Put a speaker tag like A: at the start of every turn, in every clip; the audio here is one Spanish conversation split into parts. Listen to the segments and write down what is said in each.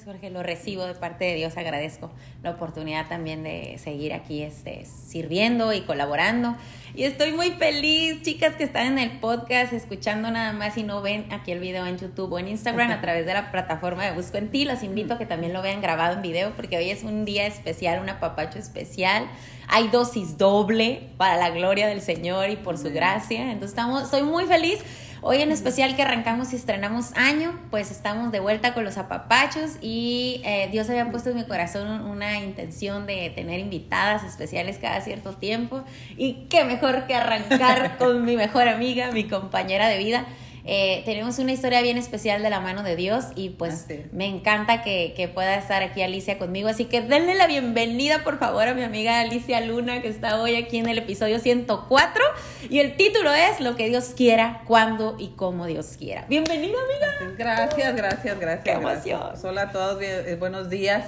A: Gracias, Jorge. Lo recibo de parte de Dios. Agradezco la oportunidad también de seguir aquí este, sirviendo y colaborando. Y estoy muy feliz, chicas, que están en el podcast escuchando nada más y no ven aquí el video en YouTube o en Instagram a través de la plataforma de Busco en Ti. Los invito a que también lo vean grabado en video porque hoy es un día especial, un apapacho especial. Hay dosis doble para la gloria del Señor y por su gracia. Entonces estamos, estoy muy feliz. Hoy en especial que arrancamos y estrenamos año, pues estamos de vuelta con los apapachos y eh, Dios había puesto en mi corazón una intención de tener invitadas especiales cada cierto tiempo y qué mejor que arrancar con mi mejor amiga, mi compañera de vida. Eh, tenemos una historia bien especial de la mano de Dios y pues me encanta que, que, pueda estar aquí Alicia conmigo. Así que denle la bienvenida por favor a mi amiga Alicia Luna que está hoy aquí en el episodio 104 y el título es Lo que Dios quiera, cuando y cómo Dios quiera. Bienvenida amiga.
B: Gracias, gracias, gracias.
A: Qué emoción.
B: Hola a todos, eh, buenos días.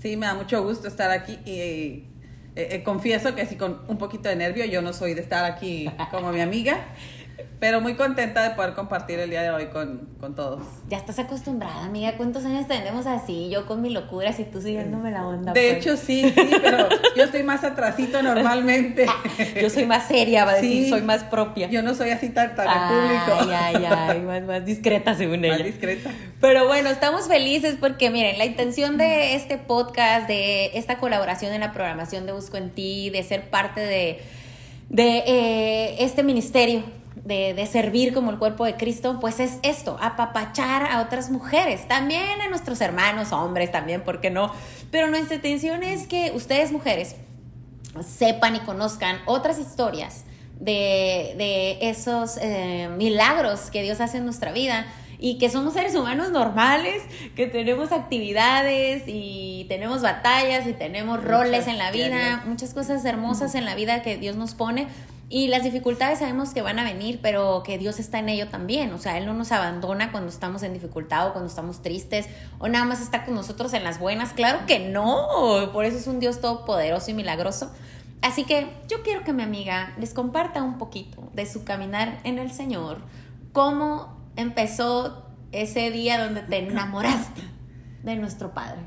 B: Sí, me da mucho gusto estar aquí y eh, eh, confieso que sí, con un poquito de nervio, yo no soy de estar aquí como mi amiga. Pero muy contenta de poder compartir el día de hoy con, con, todos.
A: Ya estás acostumbrada, amiga. ¿Cuántos años tenemos así? Yo con mi locura, y tú siguiéndome la onda.
B: De pues? hecho, sí, sí, pero yo estoy más atrasito normalmente.
A: yo soy más seria, va a decir, soy más propia.
B: Yo no soy así tan, tan
A: ay,
B: público.
A: Ay, ay, más, más discreta según ella.
B: Más discreta.
A: Pero bueno, estamos felices porque, miren, la intención de este podcast, de esta colaboración en la programación de Busco en Ti, de ser parte de, de eh, este ministerio de, servir como el cuerpo de Cristo, pues es esto, apapachar a otras mujeres, también a nuestros hermanos, hombres también, ¿por qué no? Pero nuestra intención es que ustedes mujeres sepan y conozcan otras historias de, esos eh, milagros que Dios hace en nuestra vida y que somos seres humanos normales, que tenemos actividades y tenemos batallas y tenemos roles en la vida, muchas cosas hermosas en la vida que Dios nos pone, y las dificultades sabemos que van a venir, pero que Dios está en ello también. O sea, Él no nos abandona cuando estamos en dificultad o cuando estamos tristes o nada más está con nosotros en las buenas. Claro que no. Por eso es un Dios todopoderoso y milagroso. Así que yo quiero que mi amiga les comparta un poquito de su caminar en el Señor, cómo empezó ese día donde te enamoraste de nuestro Padre.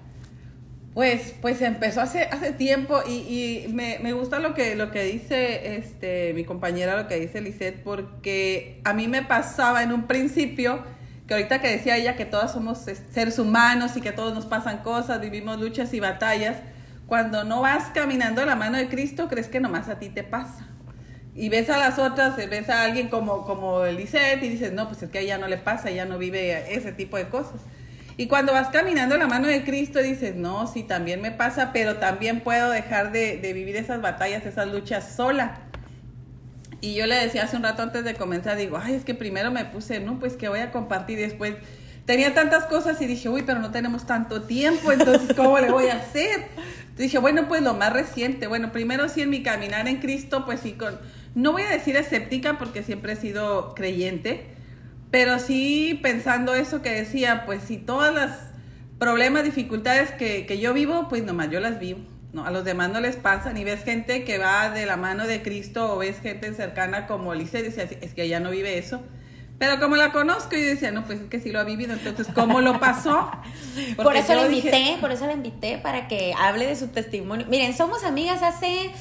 B: Pues, pues empezó hace, hace tiempo y, y me, me, gusta lo que, lo que dice este, mi compañera, lo que dice Lisette, porque a mí me pasaba en un principio, que ahorita que decía ella que todas somos seres humanos y que todos nos pasan cosas, vivimos luchas y batallas, cuando no vas caminando de la mano de Cristo, crees que nomás a ti te pasa. Y ves a las otras, ves a alguien como, como Lisette y dices, no, pues es que a ella no le pasa, ella no vive ese tipo de cosas. Y cuando vas caminando la mano de Cristo dices, no, sí, también me pasa, pero también puedo dejar de, vivir esas batallas, esas luchas sola. Y yo le decía hace un rato antes de comenzar, digo, ay, es que primero me puse, no, pues que voy a compartir después tenía tantas cosas y dije, uy, pero no tenemos tanto tiempo, entonces, ¿cómo le voy a hacer? dije, bueno, pues lo más reciente, bueno, primero sí en mi caminar en Cristo, pues sí, con, no voy a decir escéptica porque siempre he sido creyente, pero sí pensando eso que decía, pues si todas las problemas, dificultades que, que yo vivo, pues nomás yo las vivo. No, a los demás no les pasan y ves gente que va de la mano de Cristo o ves gente cercana como Alicia, dice, es que ella no vive eso. Pero como la conozco, yo decía, no, pues es que sí lo ha vivido, entonces, ¿cómo lo pasó?
A: por eso la invité, por eso la invité, para que hable de su testimonio. Miren, somos amigas hace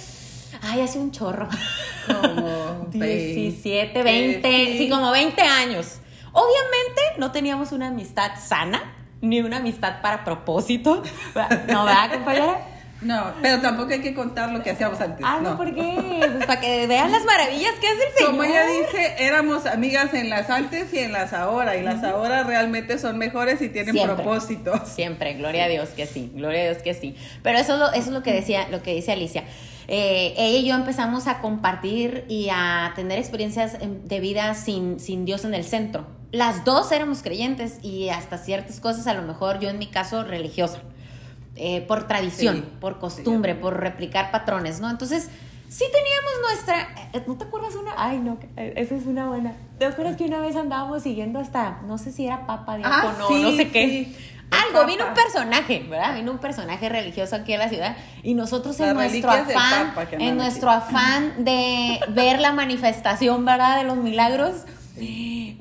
A: Ay, hace un chorro.
B: Como
A: 17, 20, sí. como 20 años. Obviamente no teníamos una amistad sana, ni una amistad para propósito. ¿No, verdad, compañera?
B: No, pero tampoco hay que contar lo que hacíamos antes.
A: Ah, no, ¿por qué? Pues para que vean las maravillas que hace el Señor.
B: Como ella dice, éramos amigas en las antes y en las ahora, y las ahora realmente son mejores y tienen propósito.
A: Siempre, gloria a Dios que sí, gloria a Dios que sí. Pero eso, eso es lo que decía, lo que dice Alicia. Eh, ella y yo empezamos a compartir y a tener experiencias de vida sin, sin Dios en el centro. Las dos éramos creyentes y hasta ciertas cosas, a lo mejor yo en mi caso religiosa, eh, por tradición, por costumbre, por replicar patrones, ¿no? Entonces, sí teníamos nuestra... Eh, ¿No te acuerdas una? Ay, no, esa es una buena. ¿Te acuerdas que una vez andábamos siguiendo hasta, no sé si era Papa,
B: ah,
A: no, no sé qué? Algo, vino un personaje, ¿verdad? Vino un personaje religioso aquí a la ciudad y nosotros en nuestro afán, en nuestro afán de ver la manifestación, ¿verdad? De los milagros,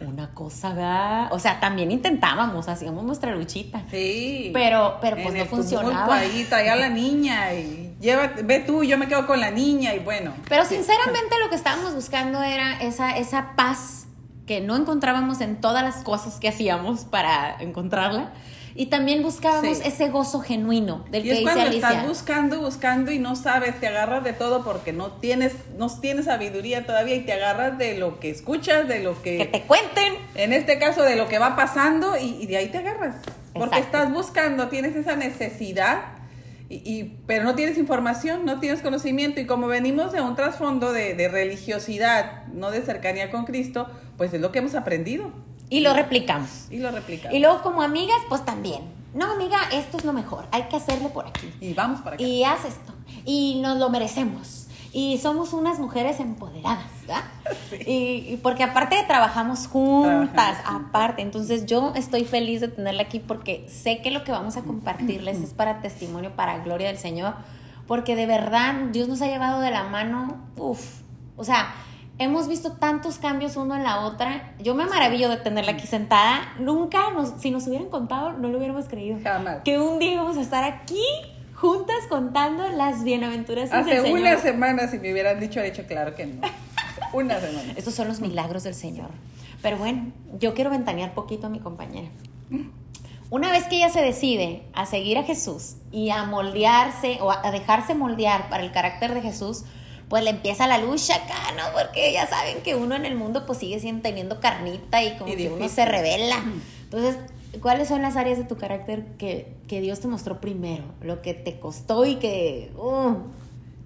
A: Una cosa, ¿verdad? O sea, también intentábamos, hacíamos nuestra luchita.
B: Sí.
A: Pero, pero pues
B: En
A: no
B: el
A: funcionaba.
B: Ahí traía a la niña y lleva, ve tú, yo me quedo con la niña y bueno.
A: Pero sinceramente lo que estábamos buscando era esa, esa paz que no encontrábamos en todas las cosas que hacíamos para encontrarla. Y también buscábamos
B: Sí.
A: ese gozo genuino del
B: Y
A: que
B: es
A: dice
B: cuando
A: Alicia.
B: estás buscando, buscando y no sabes, te agarras de todo porque no tienes, no tienes sabiduría todavía y te agarras de lo que escuchas, de lo que,
A: que te cuenten.
B: en este caso de lo que va pasando y, y de ahí te agarras. Porque
A: Exacto.
B: estás buscando, tienes esa necesidad, y, y- pero no tienes información, no tienes conocimiento y como venimos de un trasfondo de, de religiosidad, no de cercanía con Cristo, pues es lo que hemos aprendido
A: Y lo replicamos.
B: y lo replicamos.
A: Y luego como amigas, pues también. No, amiga, esto es lo mejor. Hay que hacerlo por aquí.
B: Y vamos para acá.
A: Y haz esto. Y nos lo merecemos. Y somos unas mujeres empoderadas, ¿verdad? Y, y porque aparte trabajamos juntas,
B: Trabajamos.
A: aparte. Entonces yo estoy feliz de tenerla aquí porque sé que lo que vamos a compartirles es para testimonio, para gloria del Señor. Porque de verdad Dios nos ha llevado de la mano, uff. O sea, hemos visto tantos cambios uno en la otra. Yo me maravillo de tenerla aquí sentada. Nunca, nos, si nos hubieran contado, no lo hubiéramos creído
B: Jamás.
A: que un día íbamos a estar aquí juntas contando las bienaventuranzas
B: Hace
A: del Señor.
B: unas semanas, si me hubieran dicho, he dicho, claro que no. Una semana.
A: Estos son los milagros del Señor. Pero bueno, yo quiero ventanear poquito a mi compañera. Una vez que ella se decide a seguir a Jesús y a moldearse o a dejarse moldear para el carácter de Jesús, pues le empieza la lucha acá, ¿no? Porque ya saben que uno en el mundo pues sigue siendo, teniendo carnita y como
B: Y
A: que uno se revela. Entonces, ¿cuáles son las áreas de tu carácter que, que Dios te mostró primero? Lo que te costó y que... uh,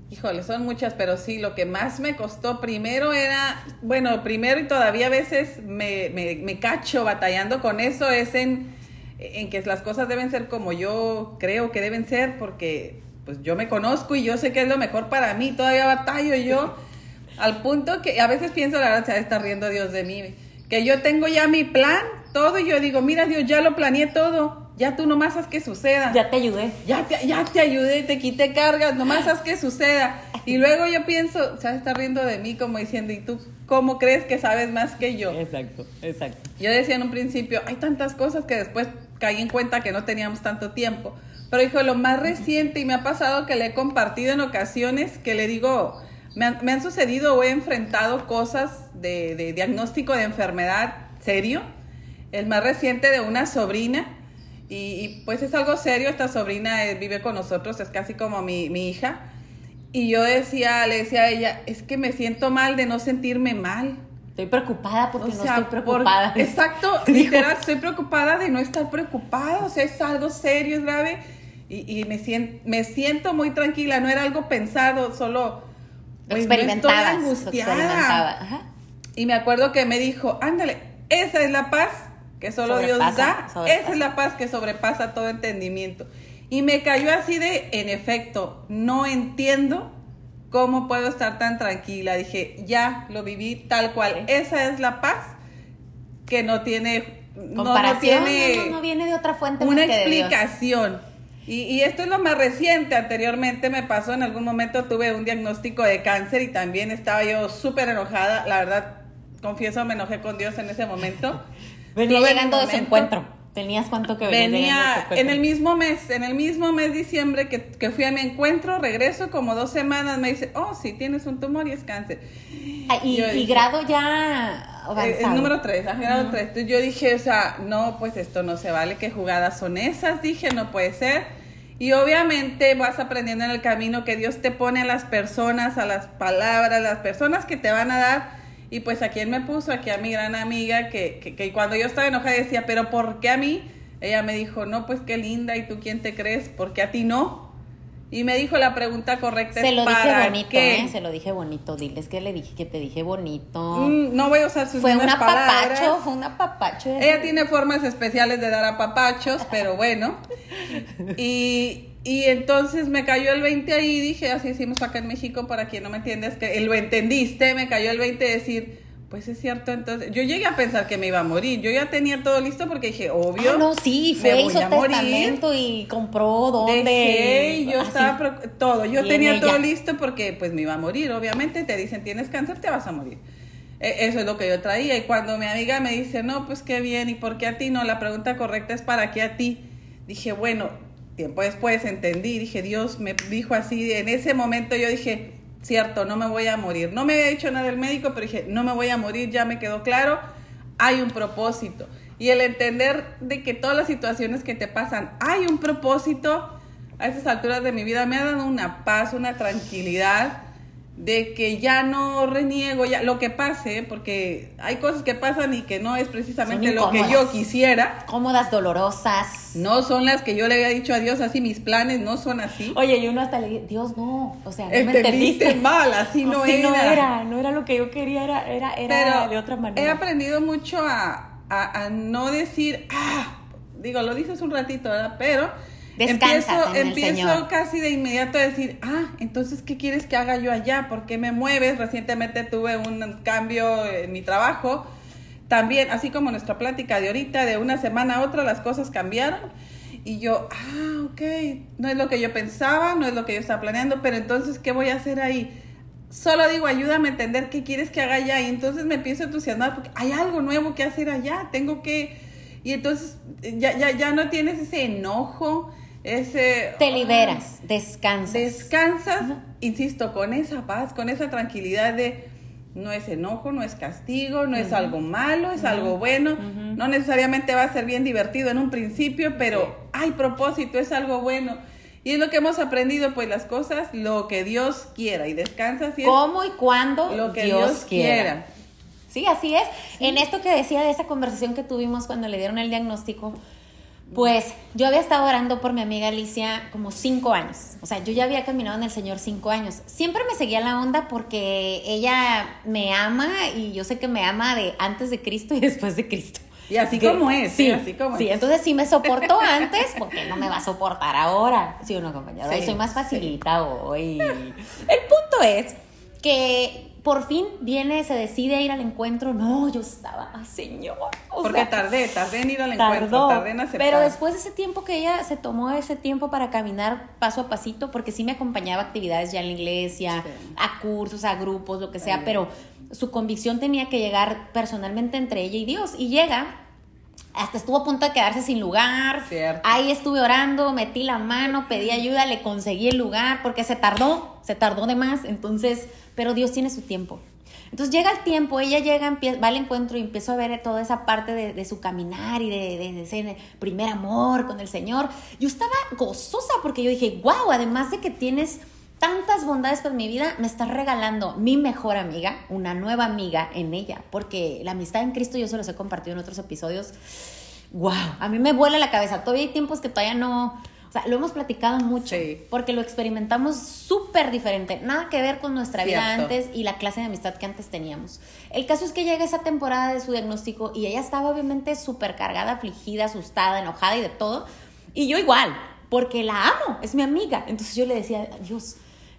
B: Híjole, son muchas, pero sí, lo que más me costó primero era, bueno, primero y todavía a veces me, me, me cacho batallando con eso, es en, en que las cosas deben ser como yo creo que deben ser, porque pues yo me conozco y yo sé que es lo mejor para mí, todavía batallo yo, al punto que a veces pienso, la verdad, se estar riendo Dios de mí, que yo tengo ya mi plan, todo, y yo digo, mira Dios, ya lo planeé todo, ya tú nomás haz que suceda
A: ya te ayudé.
B: ya te, ya te ayudé, te quité cargas, nomás haz que suceda. Y luego yo pienso, se está riendo de mí como diciendo, ¿y tú cómo crees que sabes más que yo?
A: Exacto, exacto.
B: Yo decía en un principio, hay tantas cosas que después caí en cuenta que no teníamos tanto tiempo. Pero hijo, lo más reciente y me ha pasado que le he compartido en ocasiones que le digo, me han, me han sucedido o he enfrentado cosas de, de diagnóstico de enfermedad serio. El más reciente de una sobrina. Y, y, pues es algo serio, esta sobrina eh, vive con nosotros, es casi como mi, mi hija. Y yo decía, le decía a ella, es que me siento mal de no sentirme mal.
A: Estoy preocupada porque
B: O
A: no estoy
B: por-
A: preocupada.
B: exacto, literal, estoy preocupada de no estar preocupada, o sea, es algo serio, es grave, y, y me, siento, me siento muy tranquila, no era algo pensado, solo pues, no estoy angustiada.
A: Ajá.
B: Y me acuerdo que me dijo, ándale, esa es la paz que solo Dios da,
A: sobrepasa.
B: esa es la paz que sobrepasa todo entendimiento. Y me cayó así de, en efecto, no entiendo cómo puedo estar tan tranquila. Dije, ya lo viví tal cual. Esa es la paz que no tiene, no, no tiene
A: no, no, no viene de otra fuente
B: una
A: más que de Dios.
B: Y, y esto es lo más reciente. Anteriormente me pasó, en algún momento tuve un diagnóstico de cáncer y también estaba yo súper enojada. La verdad, confieso, me enojé con Dios en ese momento.
A: Venía llegando
B: momento.
A: encuentro. Tenías cuánto que venía,
B: Venía en el mismo mes, en el mismo mes diciembre que, que fui a mi encuentro, regreso como dos semanas, me dice, oh, sí, tienes un tumor y es cáncer.
A: Ah, y,
B: yo
A: y
B: dije,
A: grado ya
B: Eh,
A: avanzado.
B: El número 3, grado 3. Entonces yo dije, o sea, no, pues esto no se vale, qué jugadas son esas, dije, no puede ser. Y obviamente vas aprendiendo en el camino que Dios te pone a las personas, a las palabras, las personas que te van a dar. Y pues a quién me puso, aquí a mi gran amiga, que, que, que cuando yo estaba enojada decía, pero ¿por qué a mí? Ella me dijo, no, pues qué linda, ¿y tú quién te crees? ¿Por qué a ti no? Y me dijo la pregunta correcta
A: Se lo dije
B: ¿para
A: bonito,
B: qué?
A: ¿eh? Se lo dije bonito. Diles que le dije que te dije bonito.
B: Mm, no voy a usar sus
A: fue un apapacho, fue un apapacho.
B: Ella tiene formas especiales de dar apapachos, pero bueno. Y, y entonces me cayó el 20 ahí, dije, así decimos acá en México, para quien no me entiendes, que lo entendiste, me cayó el 20 de decir, pues es cierto, entonces yo llegué a pensar que me iba a morir, yo ya tenía todo listo porque dije, obvio.
A: Ah, no, sí,
B: me
A: fue,
B: voy
A: hizo
B: a morir.
A: testamento y compró dónde.
B: Dejé yo
A: Así.
B: estaba todo, yo
A: Bien
B: tenía todo listo porque pues me iba a morir, obviamente te dicen tienes cáncer, te vas a morir. E- Eso es lo que yo traía. Y cuando mi amiga me dice, no, pues qué bien, ¿y por qué a ti no? La pregunta correcta es ¿para qué a ti? Dije, bueno, tiempo después entendí, dije, Dios me dijo así, en ese momento yo dije, cierto, no me voy a morir. No me había dicho nada el médico, pero dije, no me voy a morir, ya me quedó claro, hay un propósito. Y el entender de que todas las situaciones que te pasan, hay un propósito, a esas alturas de mi vida me ha dado una paz, una tranquilidad de que ya no reniego ya lo que pase, porque hay cosas que pasan y que no es precisamente lo que yo quisiera.
A: Cómodas, dolorosas.
B: No son las que yo le había dicho a Dios, así mis planes no son así.
A: Oye, y uno hasta le dije, Dios, no, o sea, no me
B: Entendiste
A: entendiste.
B: mal, así no
A: Así
B: era.
A: no era, no era lo que yo quería, era, era, era
B: Pero
A: de otra
B: he
A: manera.
B: aprendido mucho a, a- a no decir, ah, digo, lo dices un ratito, ¿verdad? Pero
A: Descansas
B: empiezo,
A: en el
B: empiezo
A: Señor.
B: casi de inmediato a decir, ah, entonces, ¿qué quieres que haga yo allá? ¿Por qué me mueves? Recientemente tuve un cambio en mi trabajo. También, así como nuestra plática de ahorita, de una semana a otra, las cosas cambiaron. Y yo, ah, ok, no es lo que yo pensaba, no es lo que yo estaba planeando, pero entonces, ¿qué voy a hacer ahí? Solo digo, ayúdame a entender qué quieres que haga allá. Y entonces me empiezo a entusiasmar porque hay algo nuevo que hacer allá. Tengo que. Y entonces ya, ya, ya no tienes ese enojo, ese.
A: Te liberas, descansas.
B: Descansas, insisto, con esa paz, con esa tranquilidad de. No es enojo, no es castigo, no es algo malo, es algo bueno. No necesariamente va a ser bien divertido en un principio, pero hay propósito, es algo bueno. Y es lo que hemos aprendido, pues las cosas, lo que Dios quiera. Y descansas y es
A: ¿Cómo y cuándo
B: lo que
A: Dios,
B: Dios,
A: quiera?
B: quiera.
A: Sí, así es. En esto que decía de esa conversación que tuvimos cuando le dieron el diagnóstico, pues yo había estado orando por mi amiga Alicia como cinco años. O sea, yo ya había caminado en el Señor cinco años. Siempre me seguía la onda porque ella me ama y yo sé que me ama de antes de Cristo y después de Cristo.
B: Y así
A: Que-
B: como es,
A: sí,
B: sí, así como
A: sí,
B: es.
A: entonces sí me soportó antes, porque no me va a soportar ahora. Sí o no, compañero.
B: Sí,
A: soy más facilita hoy. El punto es que por fin viene, se decide ir al encuentro. No, yo estaba, ay, señor. o
B: Porque
A: sea,
B: tardé, tardé en ir al encuentro, tardé en aceptar.
A: Pero después de ese tiempo que ella se tomó ese tiempo para caminar paso a pasito, porque sí me acompañaba a actividades ya en la iglesia,
B: Sí.
A: a cursos, a grupos, lo que sea, pero su convicción tenía que llegar personalmente entre ella y Dios. Y llega, hasta estuvo a punto de quedarse sin lugar.
B: Cierto.
A: Ahí estuve orando, metí la mano, pedí ayuda, le conseguí el lugar, porque se tardó, se tardó de más. Entonces, pero Dios tiene su tiempo. Entonces llega el tiempo, ella llega, empie- va al encuentro y empiezo a ver toda esa parte de, de su caminar y de, de, de ese primer amor con el Señor. Yo estaba gozosa porque yo dije, wow, además de que tienes tantas bondades con mi vida, me estás regalando mi mejor amiga, una nueva amiga en ella, porque la amistad en Cristo yo se los he compartido en otros episodios. Wow, a mí me vuela la cabeza. Todavía hay tiempos que todavía no, o sea, lo hemos platicado mucho,
B: Sí.
A: porque lo experimentamos súper diferente, nada que ver con nuestra vida antes y la clase de amistad que antes teníamos. El caso es que llega esa temporada de su diagnóstico y ella estaba obviamente súper cargada, afligida, asustada, enojada y de todo. Y yo igual, porque la amo, es mi amiga. Entonces yo le decía, Dios,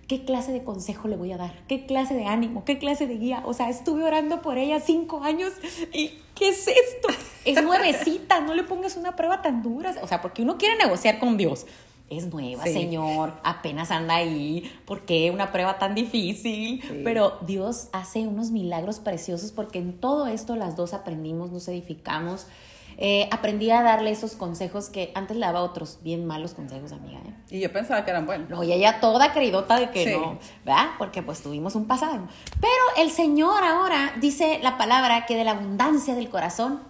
A: ¿qué clase de consejo le voy a dar? ¿Qué clase de ánimo? ¿Qué clase de guía? O sea, estuve orando por ella cinco años y ¿qué es esto? Es nuevecita, no le pongas una prueba tan dura. O sea, porque uno quiere negociar con Dios. Es nueva,
B: Sí.
A: Señor, apenas anda ahí. ¿Por qué una prueba tan difícil?
B: Sí.
A: Pero Dios hace unos milagros preciosos porque en todo esto las dos aprendimos, nos edificamos. Eh, aprendí a darle esos consejos que antes le daba otros bien malos consejos, amiga. ¿eh?
B: Y yo pensaba que eran buenos.
A: No, y ella toda creidota de que
B: Sí.
A: no, ¿verdad? Porque pues tuvimos un pasado. Pero el Señor ahora dice la palabra que de la abundancia del corazón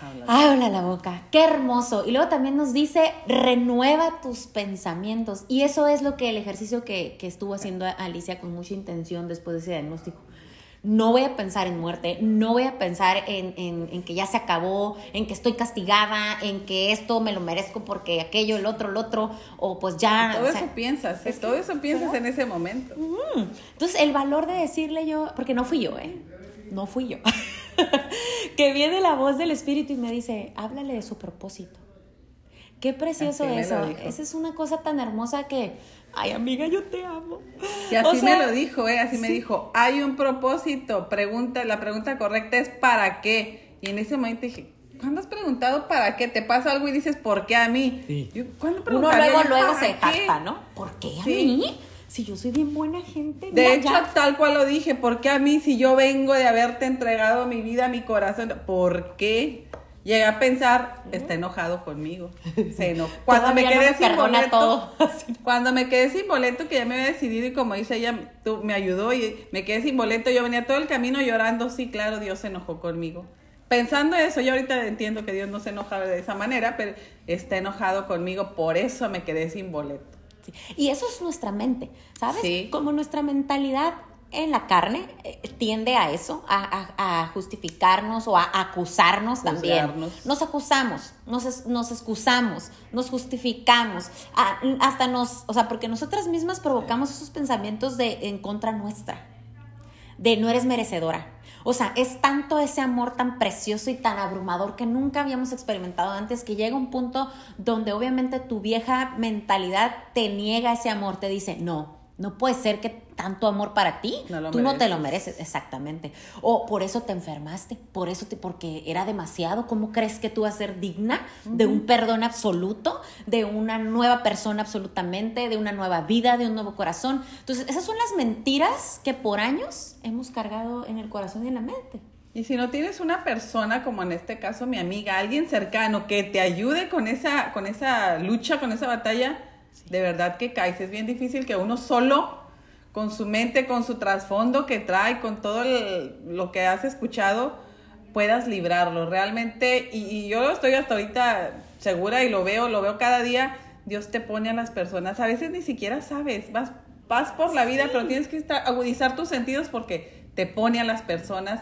B: Habla.
A: habla la boca. Qué hermoso. Y luego también nos dice, renueva tus pensamientos. Y eso es lo que el ejercicio que, que estuvo haciendo Alicia con mucha intención después de ese diagnóstico. No voy a pensar en muerte, no voy a pensar en, en- en que ya se acabó, en que estoy castigada, en que esto me lo merezco porque aquello, el otro, el otro, o pues ya...
B: Todo
A: o sea,
B: eso piensas,
A: es que-
B: todo eso piensas en ese momento.
A: Mm. Entonces, el valor de decirle yo, porque no fui yo, ¿eh? No fui yo. que viene la voz del Espíritu y me dice, háblale de su propósito. Qué precioso
B: Así
A: eso. Esa es una cosa tan hermosa que, ay, amiga, yo te amo.
B: Y así
A: O sea,
B: me lo dijo, ¿eh? Así me dijo, hay un propósito, pregunta, la pregunta correcta es ¿para qué? Y en ese momento dije, ¿cuándo has preguntado para qué? ¿Te pasa algo y dices ¿por qué a mí?
A: Sí.
B: Yo, ¿Cuándo
A: Uno luego, luego se jacta, ¿no? ¿Por qué a
B: Sí.
A: mí? Si yo soy bien buena gente.
B: De
A: mira,
B: hecho,
A: ya.
B: tal cual lo dije, ¿por qué a mí si yo vengo de haberte entregado mi vida, mi corazón? ¿Por qué? Llegué a pensar, está enojado conmigo. Se enojó. Cuando me
A: Todavía no
B: quedé
A: me
B: sin boleto,
A: todo.
B: cuando me quedé sin boleto, que ya me había decidido y como dice ella, tú me ayudó y me quedé sin boleto, yo venía todo el camino llorando, sí, claro, Dios se enojó conmigo. Pensando eso, yo ahorita entiendo que Dios no se enoja de esa manera, pero está enojado conmigo, por eso me quedé sin boleto.
A: Sí. Y eso es nuestra mente, ¿sabes?
B: Sí.
A: Como nuestra mentalidad en la carne eh, tiende a eso, a, a- a justificarnos o a acusarnos también.
B: Juzgarnos.
A: Nos acusamos, nos, nos excusamos, nos justificamos, a- hasta nos, o sea, porque nosotras mismas provocamos esos pensamientos de en contra nuestra, de no eres merecedora. O sea, es tanto ese amor tan precioso y tan abrumador que nunca habíamos experimentado antes que llega un punto donde obviamente tu vieja mentalidad te niega ese amor, te dice, no, no puede ser que tanto amor para ti,
B: No
A: tú no te lo
B: mereces.
A: mereces, exactamente. O por eso te enfermaste, por eso te, porque era demasiado, ¿cómo crees que tú vas a ser digna de un perdón absoluto, de una nueva persona absolutamente, de una nueva vida, de un nuevo corazón? Entonces, esas son las mentiras que por años hemos cargado en el corazón y en la mente.
B: Y si no tienes una persona, como en este caso mi amiga, alguien cercano que te ayude con esa, con esa lucha, con esa batalla, de verdad que caes. Es bien difícil que uno solo, con su mente, con su trasfondo que trae, con todo el- lo que has escuchado, puedas librarlo. Realmente, y, y yo estoy hasta ahorita segura y lo veo, lo veo cada día, Dios te pone a las personas. A veces ni siquiera sabes, vas, vas por la vida, pero tienes que estar, agudizar tus sentidos porque te pone a las personas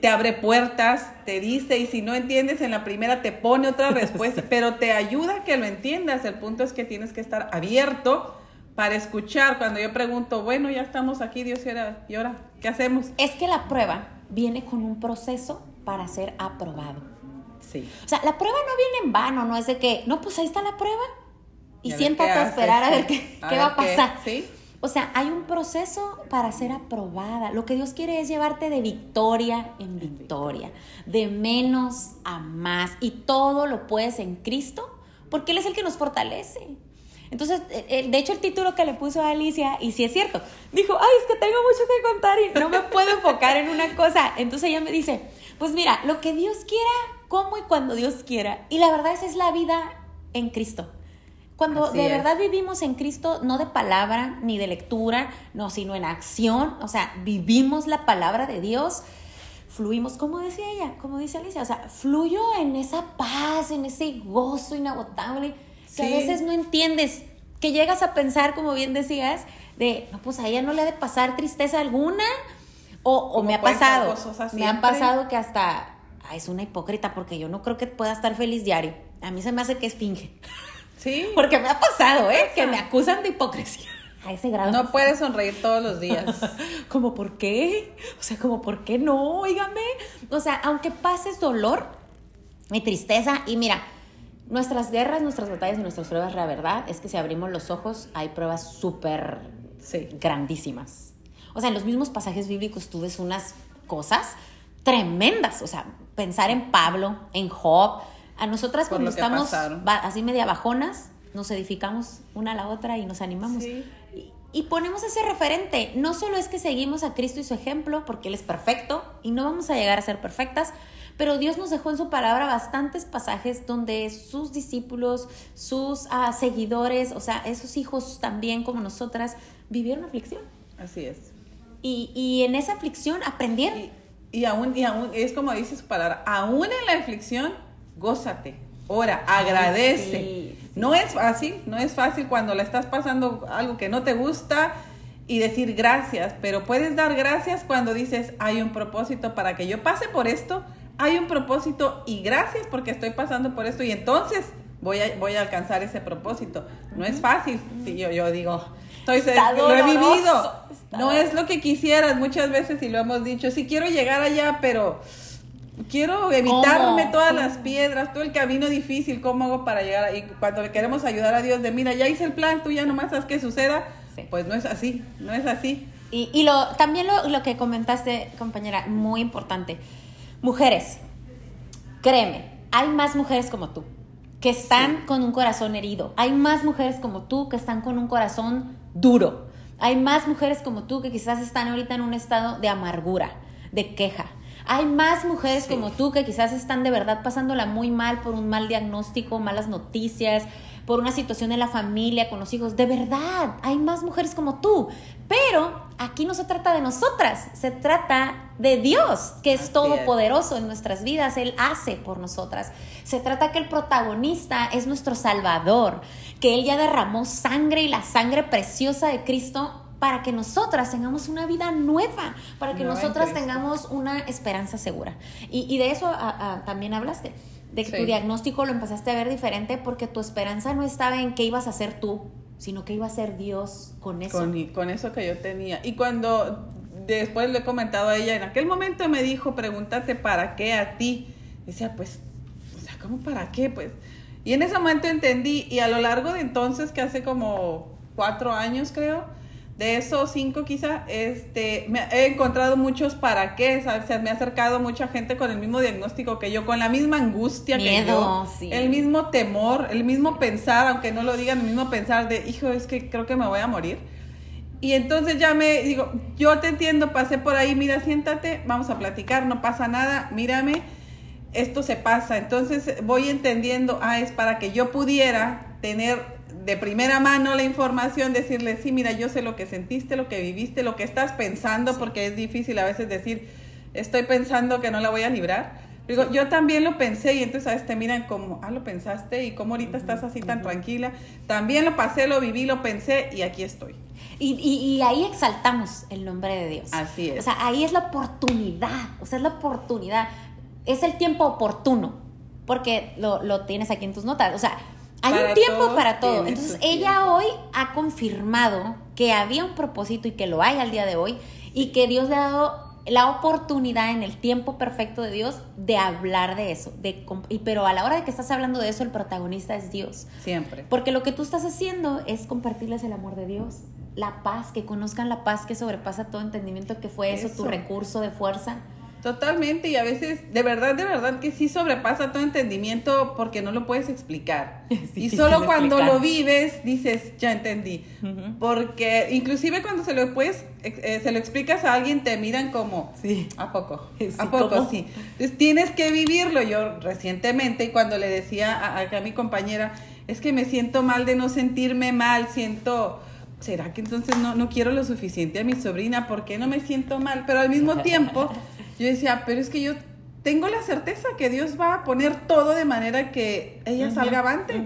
B: te abre puertas, te dice, y si no entiendes en la primera te pone otra respuesta, pero te ayuda a que lo entiendas. El punto es que tienes que estar abierto para escuchar. Cuando yo pregunto, bueno, ya estamos aquí, Dios, y ahora, ¿y ahora qué hacemos?
A: Es que la prueba viene con un proceso para ser aprobado.
B: Sí.
A: O sea, la prueba no viene en vano, no es de que, no, pues ahí está la prueba y
B: Y
A: siéntate a esperar a ver qué.
B: A
A: qué
B: ver
A: va a
B: qué,
A: pasar.
B: sí.
A: O sea, hay un proceso para ser aprobada. Lo que Dios quiere es llevarte de victoria en victoria, de menos a más. Y todo lo puedes en Cristo, porque Él es el que nos fortalece. Entonces, eh, eh, de hecho, el título que le puso a Alicia, y sí es cierto, dijo, ay, es que tengo mucho que contar y no me puedo enfocar en una cosa. Entonces ella me dice, pues mira, lo que Dios quiera, cómo y cuando Dios quiera. Y la verdad, esa es la vida en Cristo. Cuando
B: Así
A: de
B: es.
A: verdad vivimos en Cristo, no de palabra ni de lectura, no, sino en acción, o sea, vivimos la palabra de Dios, fluimos, como decía ella, como dice Alicia, o sea, fluyo en esa paz, en ese gozo inagotable, que a
B: Sí.
A: veces no entiendes, que llegas a pensar, como bien decías, de, no, pues a ella no le ha de pasar tristeza alguna, o, me ha pasado, me han pasado que hasta, ah, es una hipócrita, porque yo no creo que pueda estar feliz diario, a mí se me hace que es finge.
B: Sí.
A: Porque me ha pasado, ¿eh? Que me acusan de hipocresía. A ese grado.
B: No puedes sonreír todos los días.
A: Como, ¿por qué? O sea, como, ¿por qué no? Óigame. O sea, aunque pases dolor y tristeza, y mira, nuestras guerras, nuestras batallas y nuestras pruebas, la verdad es que si abrimos los ojos, hay pruebas súper
B: Sí.
A: grandísimas. O sea, en los mismos pasajes bíblicos tú ves unas cosas tremendas. O sea, pensar en Pablo, en Job. A nosotras
B: Por
A: cuando estamos así media bajonas, nos edificamos una a la otra y nos animamos.
B: Sí.
A: Y, y ponemos ese referente. No solo es que seguimos a Cristo y su ejemplo, porque Él es perfecto y no vamos a llegar a ser perfectas, pero Dios nos dejó en su palabra bastantes pasajes donde sus discípulos, sus ah, seguidores, o sea, esos hijos también como nosotras, vivieron aflicción.
B: Así es.
A: Y, y en esa aflicción aprendieron.
B: Y, y aún, y aún, es como dice su palabra, aún en la aflicción, gózate, ora, agradece.
A: sí, sí.
B: No es fácil, no es fácil cuando la estás pasando algo que no te gusta y decir gracias, pero puedes dar gracias cuando dices, hay un propósito para que yo pase por esto, hay un propósito y gracias porque estoy pasando por esto y entonces voy a, voy a alcanzar ese propósito. No es fácil, sí, yo, yo digo, estoy
A: Está
B: lo he vivido.
A: está
B: No es lo que quisieras muchas veces y lo hemos dicho, sí quiero llegar allá, pero quiero evitarme
A: ¿Cómo?
B: todas las piedras, todo el camino difícil, ¿cómo hago para llegar ahí? Cuando le queremos ayudar a Dios de, mira, ya hice el plan, tú ya nomás haz que suceda,
A: Sí.
B: pues no es así, no es así.
A: Y, y lo, también lo, lo que comentaste, compañera, muy importante. Mujeres, créeme, hay más mujeres como tú. que están con un corazón herido. Hay más mujeres como tú que están con un corazón duro. Hay más mujeres como tú que quizás están ahorita en un estado de amargura, de queja. Hay más mujeres como tú que quizás están de verdad pasándola muy mal por un mal diagnóstico, malas noticias, por una situación en la familia, con los hijos. De verdad, hay más mujeres como tú. Pero aquí no se trata de nosotras, se trata de Dios, que es todopoderoso en nuestras vidas. Él hace por nosotras. Se trata que el protagonista es nuestro Salvador, que Él ya derramó sangre y la sangre preciosa de Cristo para que nosotras tengamos una vida nueva, para que nosotras tengamos una esperanza segura. Y, de eso también hablaste de que tu diagnóstico lo empezaste a ver diferente porque tu esperanza no estaba en qué ibas a hacer tú, sino que iba a ser Dios con eso.
B: Con, eso que yo tenía. Y cuando después le he comentado a ella, en aquel momento me dijo, pregúntate para qué a ti. Decía, pues, o sea, ¿cómo para qué? Pues. Y en ese momento entendí, y a lo largo de entonces, que hace como cuatro años creo, de esos cinco quizá, este, me he encontrado muchos para qué, ¿sabes? me ha acercado mucha gente con el mismo diagnóstico que yo, con la misma angustia que yo, el mismo temor, el mismo pensar, aunque no lo digan, el mismo pensar de, hijo, es que creo que me voy a morir. Y entonces ya me digo, yo te entiendo, pasé por ahí, mira, siéntate, vamos a platicar, no pasa nada, mírame, esto se pasa. Entonces voy entendiendo, ah, es para que yo pudiera tener de primera mano la información, decirle, sí, mira, yo sé lo que sentiste, lo que viviste, lo que estás pensando, porque es difícil a veces decir, estoy pensando que no la voy a librar. Digo, yo también lo pensé y entonces a veces te miran como, ah, lo pensaste y cómo ahorita estás así tan tranquila. También lo pasé, lo viví, lo pensé y aquí estoy.
A: Y, y, ahí exaltamos el nombre de Dios.
B: Así es.
A: O sea, ahí es la oportunidad, o sea, es la oportunidad, es el tiempo oportuno, porque lo, lo tienes aquí en tus notas. O sea, hay un tiempo para todo. Entonces ella hoy ha confirmado que había un propósito y que lo hay al día de hoy y que Dios le ha dado la oportunidad en el tiempo perfecto de Dios de hablar de eso. De, y, pero a la hora de que estás hablando de eso, el protagonista es Dios.
B: Siempre.
A: Porque lo que tú estás haciendo es compartirles el amor de Dios, la paz, que conozcan la paz que sobrepasa todo entendimiento, que fue eso. tu recurso de fuerza.
B: Totalmente, y a veces, de verdad, de verdad que sí sobrepasa todo entendimiento porque no lo puedes explicar. y solo cuando lo vives dices, ya entendí. Porque inclusive cuando se lo puedes, eh, se lo explicas a alguien, te miran como,
A: sí.
B: ¿a poco? ¿A poco? Sí. Entonces tienes que vivirlo. Yo recientemente, y cuando le decía a, a, a mi compañera, es que me siento mal de no sentirme mal, siento... ¿Será que entonces no, no quiero lo suficiente a mi sobrina? ¿Por qué no me siento mal? Pero al mismo tiempo yo decía, pero es que yo tengo la certeza que Dios va a poner todo de manera que ella salga avante.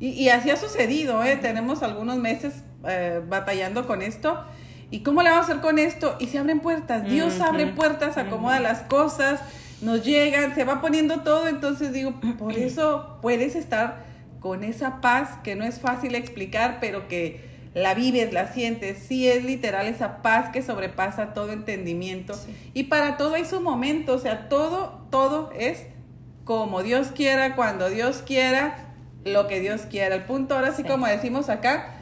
B: y, así ha sucedido, ¿eh? Tenemos algunos meses eh, batallando con esto. ¿Y cómo le vamos a hacer con esto? Y se abren puertas. Dios abre puertas, acomoda las cosas, nos llegan, se va poniendo todo. Entonces digo, por eso puedes estar con esa paz que no es fácil explicar, pero que la vives, la sientes, sí es literal esa paz que sobrepasa todo entendimiento. Y para todo hay su momento, o sea, todo, todo es como Dios quiera, cuando Dios quiera, lo que Dios quiera. El punto ahora sí, como decimos acá,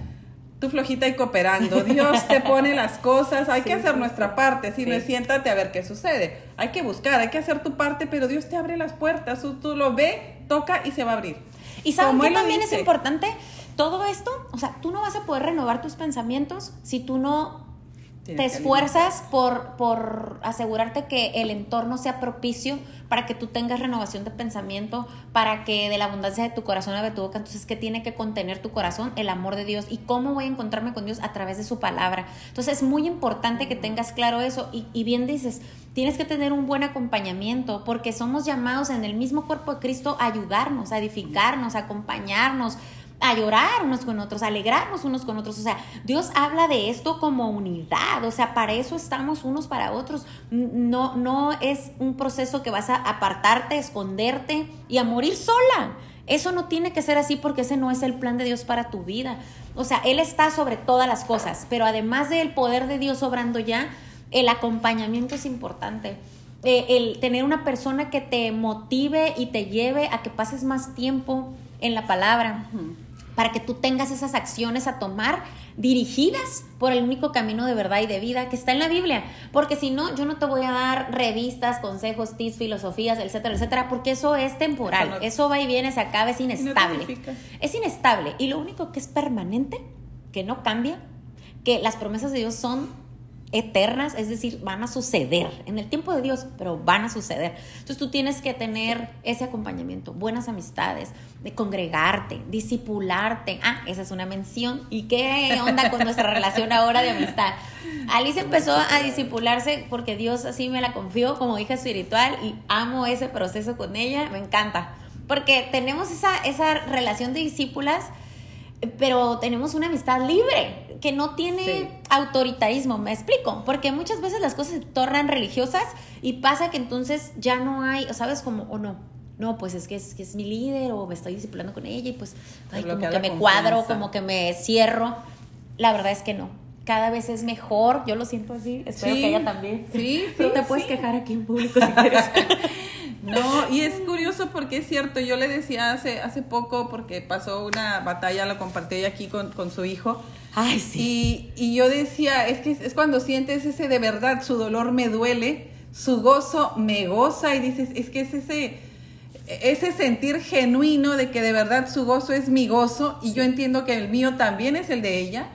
B: tú flojita y cooperando. Dios te pone las cosas, hay que hacer nuestra parte, si no siéntate a ver qué sucede. Hay que buscar, hay que hacer tu parte, pero Dios te abre las puertas, tú, lo ve, toca y se va a abrir.
A: Y saben que también es importante todo esto, o sea, tú no vas a poder renovar tus pensamientos si tú no te esfuerzas por, por asegurarte que el entorno sea propicio para que tú tengas renovación de pensamiento, para que de la abundancia de tu corazón a tu boca. Entonces, ¿qué tiene que contener tu corazón? El amor de Dios. ¿Y cómo voy a encontrarme con Dios? A través de su palabra. Entonces, es muy importante que tengas claro eso. Y, y bien dices, tienes que tener un buen acompañamiento, porque somos llamados en el mismo cuerpo de Cristo a ayudarnos, a edificarnos, a acompañarnos a llorar unos con otros, a alegrarnos unos con otros. O sea, Dios habla de esto como unidad. O sea, para eso estamos unos para otros. No, no es un proceso que vas a apartarte, esconderte y a morir sola. Eso no tiene que ser así porque ese no es el plan de Dios para tu vida. O sea, Él está sobre todas las cosas, pero además del poder de Dios obrando ya, el acompañamiento es importante. Eh, el tener una persona que te motive y te lleve a que pases más tiempo en la palabra para que tú tengas esas acciones a tomar dirigidas por el único camino de verdad y de vida que está en la Biblia. Porque si no, yo no te voy a dar revistas, consejos, tips, filosofías, etcétera, etcétera, porque eso es temporal. Eso, va y viene, se acaba, es inestable. es inestable. Y lo único que es permanente, que no cambia, que las promesas de Dios son eternas, es decir, van a suceder en el tiempo de Dios, pero van a suceder. Entonces tú tienes que tener ese acompañamiento, buenas amistades, de congregarte, disipularte. Ah, esa es una mención. ¿Y qué onda con nuestra relación ahora de amistad? Alice empezó a disipularse porque Dios así me la confió como hija espiritual y amo ese proceso con ella, me encanta. Porque tenemos esa, esa relación de discípulas pero tenemos una amistad libre, que no tiene autoritarismo, me explico, porque muchas veces las cosas se tornan religiosas y pasa que entonces ya no hay, ¿sabes? Como, o no, no, pues es que es, que es mi líder o me estoy disciplinando con ella y pues como que, me cuadro, como que me cierro. La verdad es que no. Cada vez es mejor, yo lo siento así, espero que ella también.
B: Sí,
A: sí. te puedes quejar aquí en público si quieres.
B: No, y es curioso porque es cierto, yo le decía hace, hace poco, porque pasó una batalla, lo compartí aquí con, su hijo.
A: Ay, sí.
B: Y, yo decía, es que es cuando sientes ese de verdad, su dolor me duele, su gozo me goza, y dices, es que es ese, ese sentir genuino de que de verdad su gozo es mi gozo, y yo entiendo que el mío también es el de ella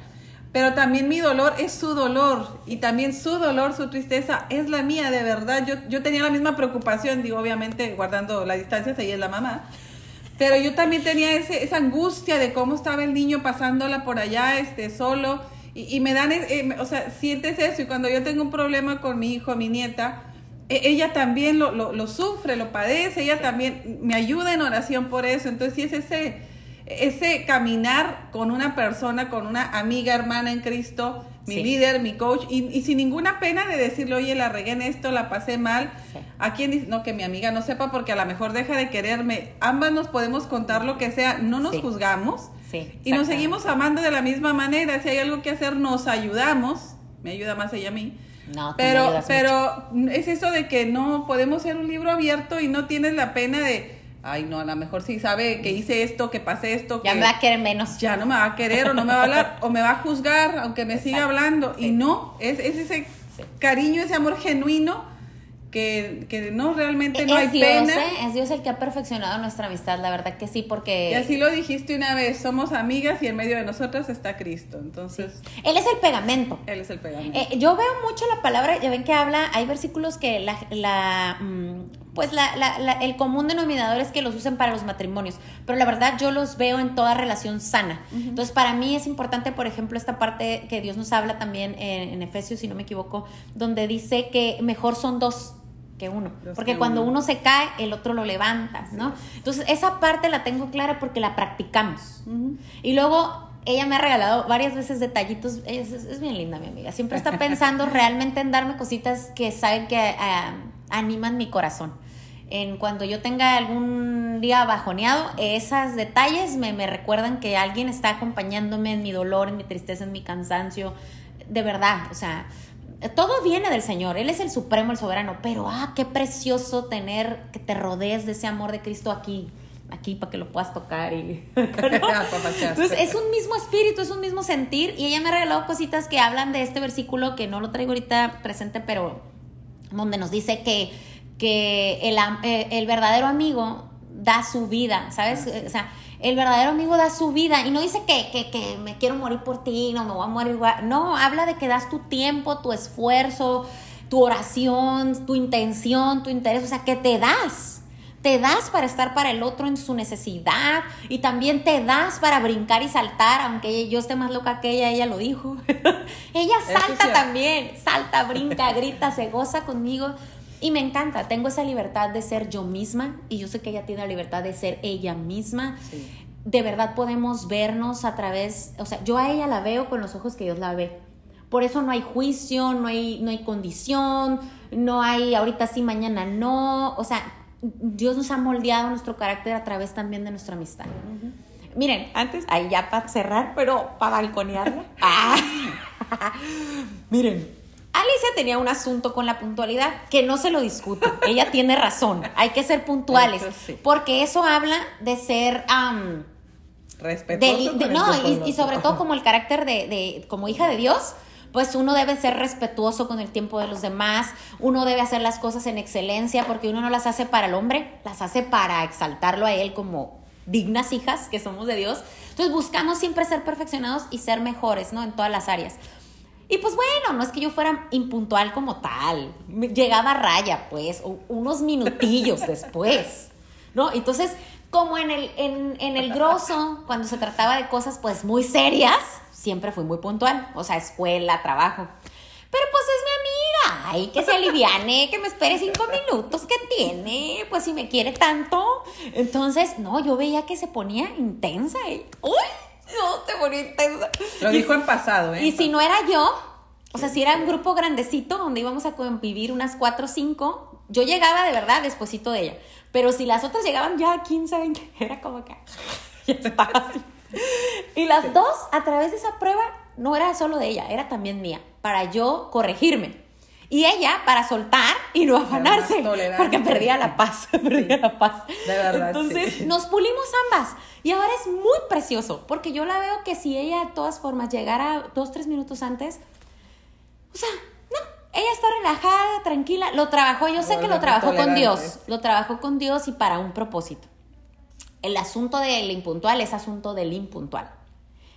B: pero también mi dolor es su dolor y también su dolor, su tristeza es la mía, de verdad. Yo, yo tenía la misma preocupación, digo, obviamente guardando la distancia, ella es la mamá. Pero yo también tenía ese, esa angustia de cómo estaba el niño pasándola por allá, este, solo. Y, me dan, eh, o sea, sientes eso. Y cuando yo tengo un problema con mi hijo, mi nieta, e, ella también lo, lo, lo sufre, lo padece, ella también me ayuda en oración por eso. Entonces, sí es ese ese caminar con una persona, con una amiga, hermana en Cristo, mi líder, mi coach, y, sin ninguna pena de decirle, oye, la regué en esto, la pasé mal. ¿A quién dice? No, que mi amiga no sepa porque a lo mejor deja de quererme. Ambas nos podemos contar lo que sea, no nos juzgamos y nos seguimos amando de la misma manera. Si hay algo que hacer, nos ayudamos. Me ayuda más ella a mí.
A: No,
B: pero, pero es eso de que no podemos ser un libro abierto y no tienes la pena de ay no, a lo mejor sí sabe que hice esto, que pasé esto.
A: Ya me va a querer menos.
B: Ya no me va a querer o no me va a hablar o me va a juzgar aunque me siga hablando. Y no, es, es ese cariño, ese amor genuino que, que no, realmente no hay pena.
A: ¿eh? Es Dios el que ha perfeccionado nuestra amistad, la verdad que sí, porque...
B: Y así lo dijiste una vez, somos amigas y en medio de nosotras está Cristo, entonces...
A: Él es el pegamento.
B: Él es el pegamento.
A: Eh, yo veo mucho la palabra, ya ven que habla, hay versículos que la... la mm, pues la, la, el común denominador es que los usen para los matrimonios, pero la verdad yo los veo en toda relación sana. Entonces, para mí es importante, por ejemplo, esta parte que Dios nos habla también en, en Efesios, si no me equivoco, donde dice que mejor son dos que uno. porque cuando uno. se cae, el otro lo levanta, ¿no? Entonces, esa parte la tengo clara porque la practicamos. Y luego, ella me ha regalado varias veces detallitos. Es, es, bien linda, mi amiga. Siempre está pensando realmente en darme cositas que saben que ah, animan mi corazón. En cuando yo tenga algún día bajoneado, esos detalles me, me recuerdan que alguien está acompañándome en mi dolor, en mi tristeza, en mi cansancio. De verdad, o sea, todo viene del Señor, Él es el supremo, el soberano, pero ah, qué precioso tener que te rodees de ese amor de Cristo aquí, aquí para que lo puedas tocar y entonces es un mismo espíritu, es un mismo sentir. Y ella me ha regalado cositas que hablan de este versículo que no lo traigo ahorita presente, pero donde nos dice que, que el, eh, el verdadero amigo da su vida, ¿sabes? O sea, el verdadero amigo da su vida y no dice que, que, que, me quiero morir por ti, no me voy a morir igual. No, habla de que das tu tiempo, tu esfuerzo, tu oración, tu intención, tu interés, o sea, que te das. Te das para estar para el otro en su necesidad y también te das para brincar y saltar, aunque yo esté más loca que ella, ella lo dijo. ella salta también, salta, brinca, grita, se goza conmigo. Y me encanta, tengo esa libertad de ser yo misma y yo sé que ella tiene la libertad de ser ella misma. De verdad podemos vernos a través, o sea, yo a ella la veo con los ojos que Dios la ve. Por eso no hay juicio, no hay, no hay condición, no hay ahorita sí, mañana no. O sea, Dios nos ha moldeado nuestro carácter a través también de nuestra amistad. Miren, antes, ahí ya para cerrar, pero para balconearla. Ah. Miren, Alicia tenía un asunto con la puntualidad que no se lo discuto. Ella tiene razón. Hay que ser puntuales. Porque eso habla de ser
B: Respetuoso.
A: De-
B: el
A: no, y, sobre todo como el carácter de, de- como hija de Dios, pues uno debe ser respetuoso con el tiempo de los demás, uno debe hacer las cosas en excelencia porque uno no las hace para el hombre, las hace para exaltarlo a él como dignas hijas que somos de Dios. Entonces buscamos siempre ser perfeccionados y ser mejores, ¿no? En todas las áreas. Y pues bueno, no es que yo fuera impuntual como tal. Llegaba a raya, pues, unos minutillos después. ¿No? Entonces, como en el, en, en el grosso, cuando se trataba de cosas pues muy serias, siempre fui muy puntual. O sea, escuela, trabajo. Pero pues es mi amiga. Ay, que se aliviane, que me espere cinco minutos, que tiene? Pues si me quiere tanto. Entonces, no, yo veía que se ponía intensa. ¿eh? ¡Uy! No, se ponía intensa.
B: Lo dijo en pasado, ¿eh?
A: y si no era yo, o sea, si era un grupo grandecito donde íbamos a convivir unas cuatro o cinco, yo llegaba de verdad despuesito de ella. Pero si las otras llegaban ya a 15, 20, era como que ya estaba así. Y las dos, a través de esa prueba, no era solo de ella, era también mía, para yo corregirme. Y ella para soltar y no afanarse, porque perdía la paz, perdía la paz.
B: De verdad,
A: Entonces
B: sí.
A: nos pulimos ambas y ahora es muy precioso, porque yo la veo que si ella de todas formas llegara dos, tres minutos antes, o sea, no, ella está relajada, tranquila, lo trabajó, yo sé que lo trabajó con. Dios, lo trabajó con Dios y para un propósito. El asunto del impuntual es asunto del impuntual.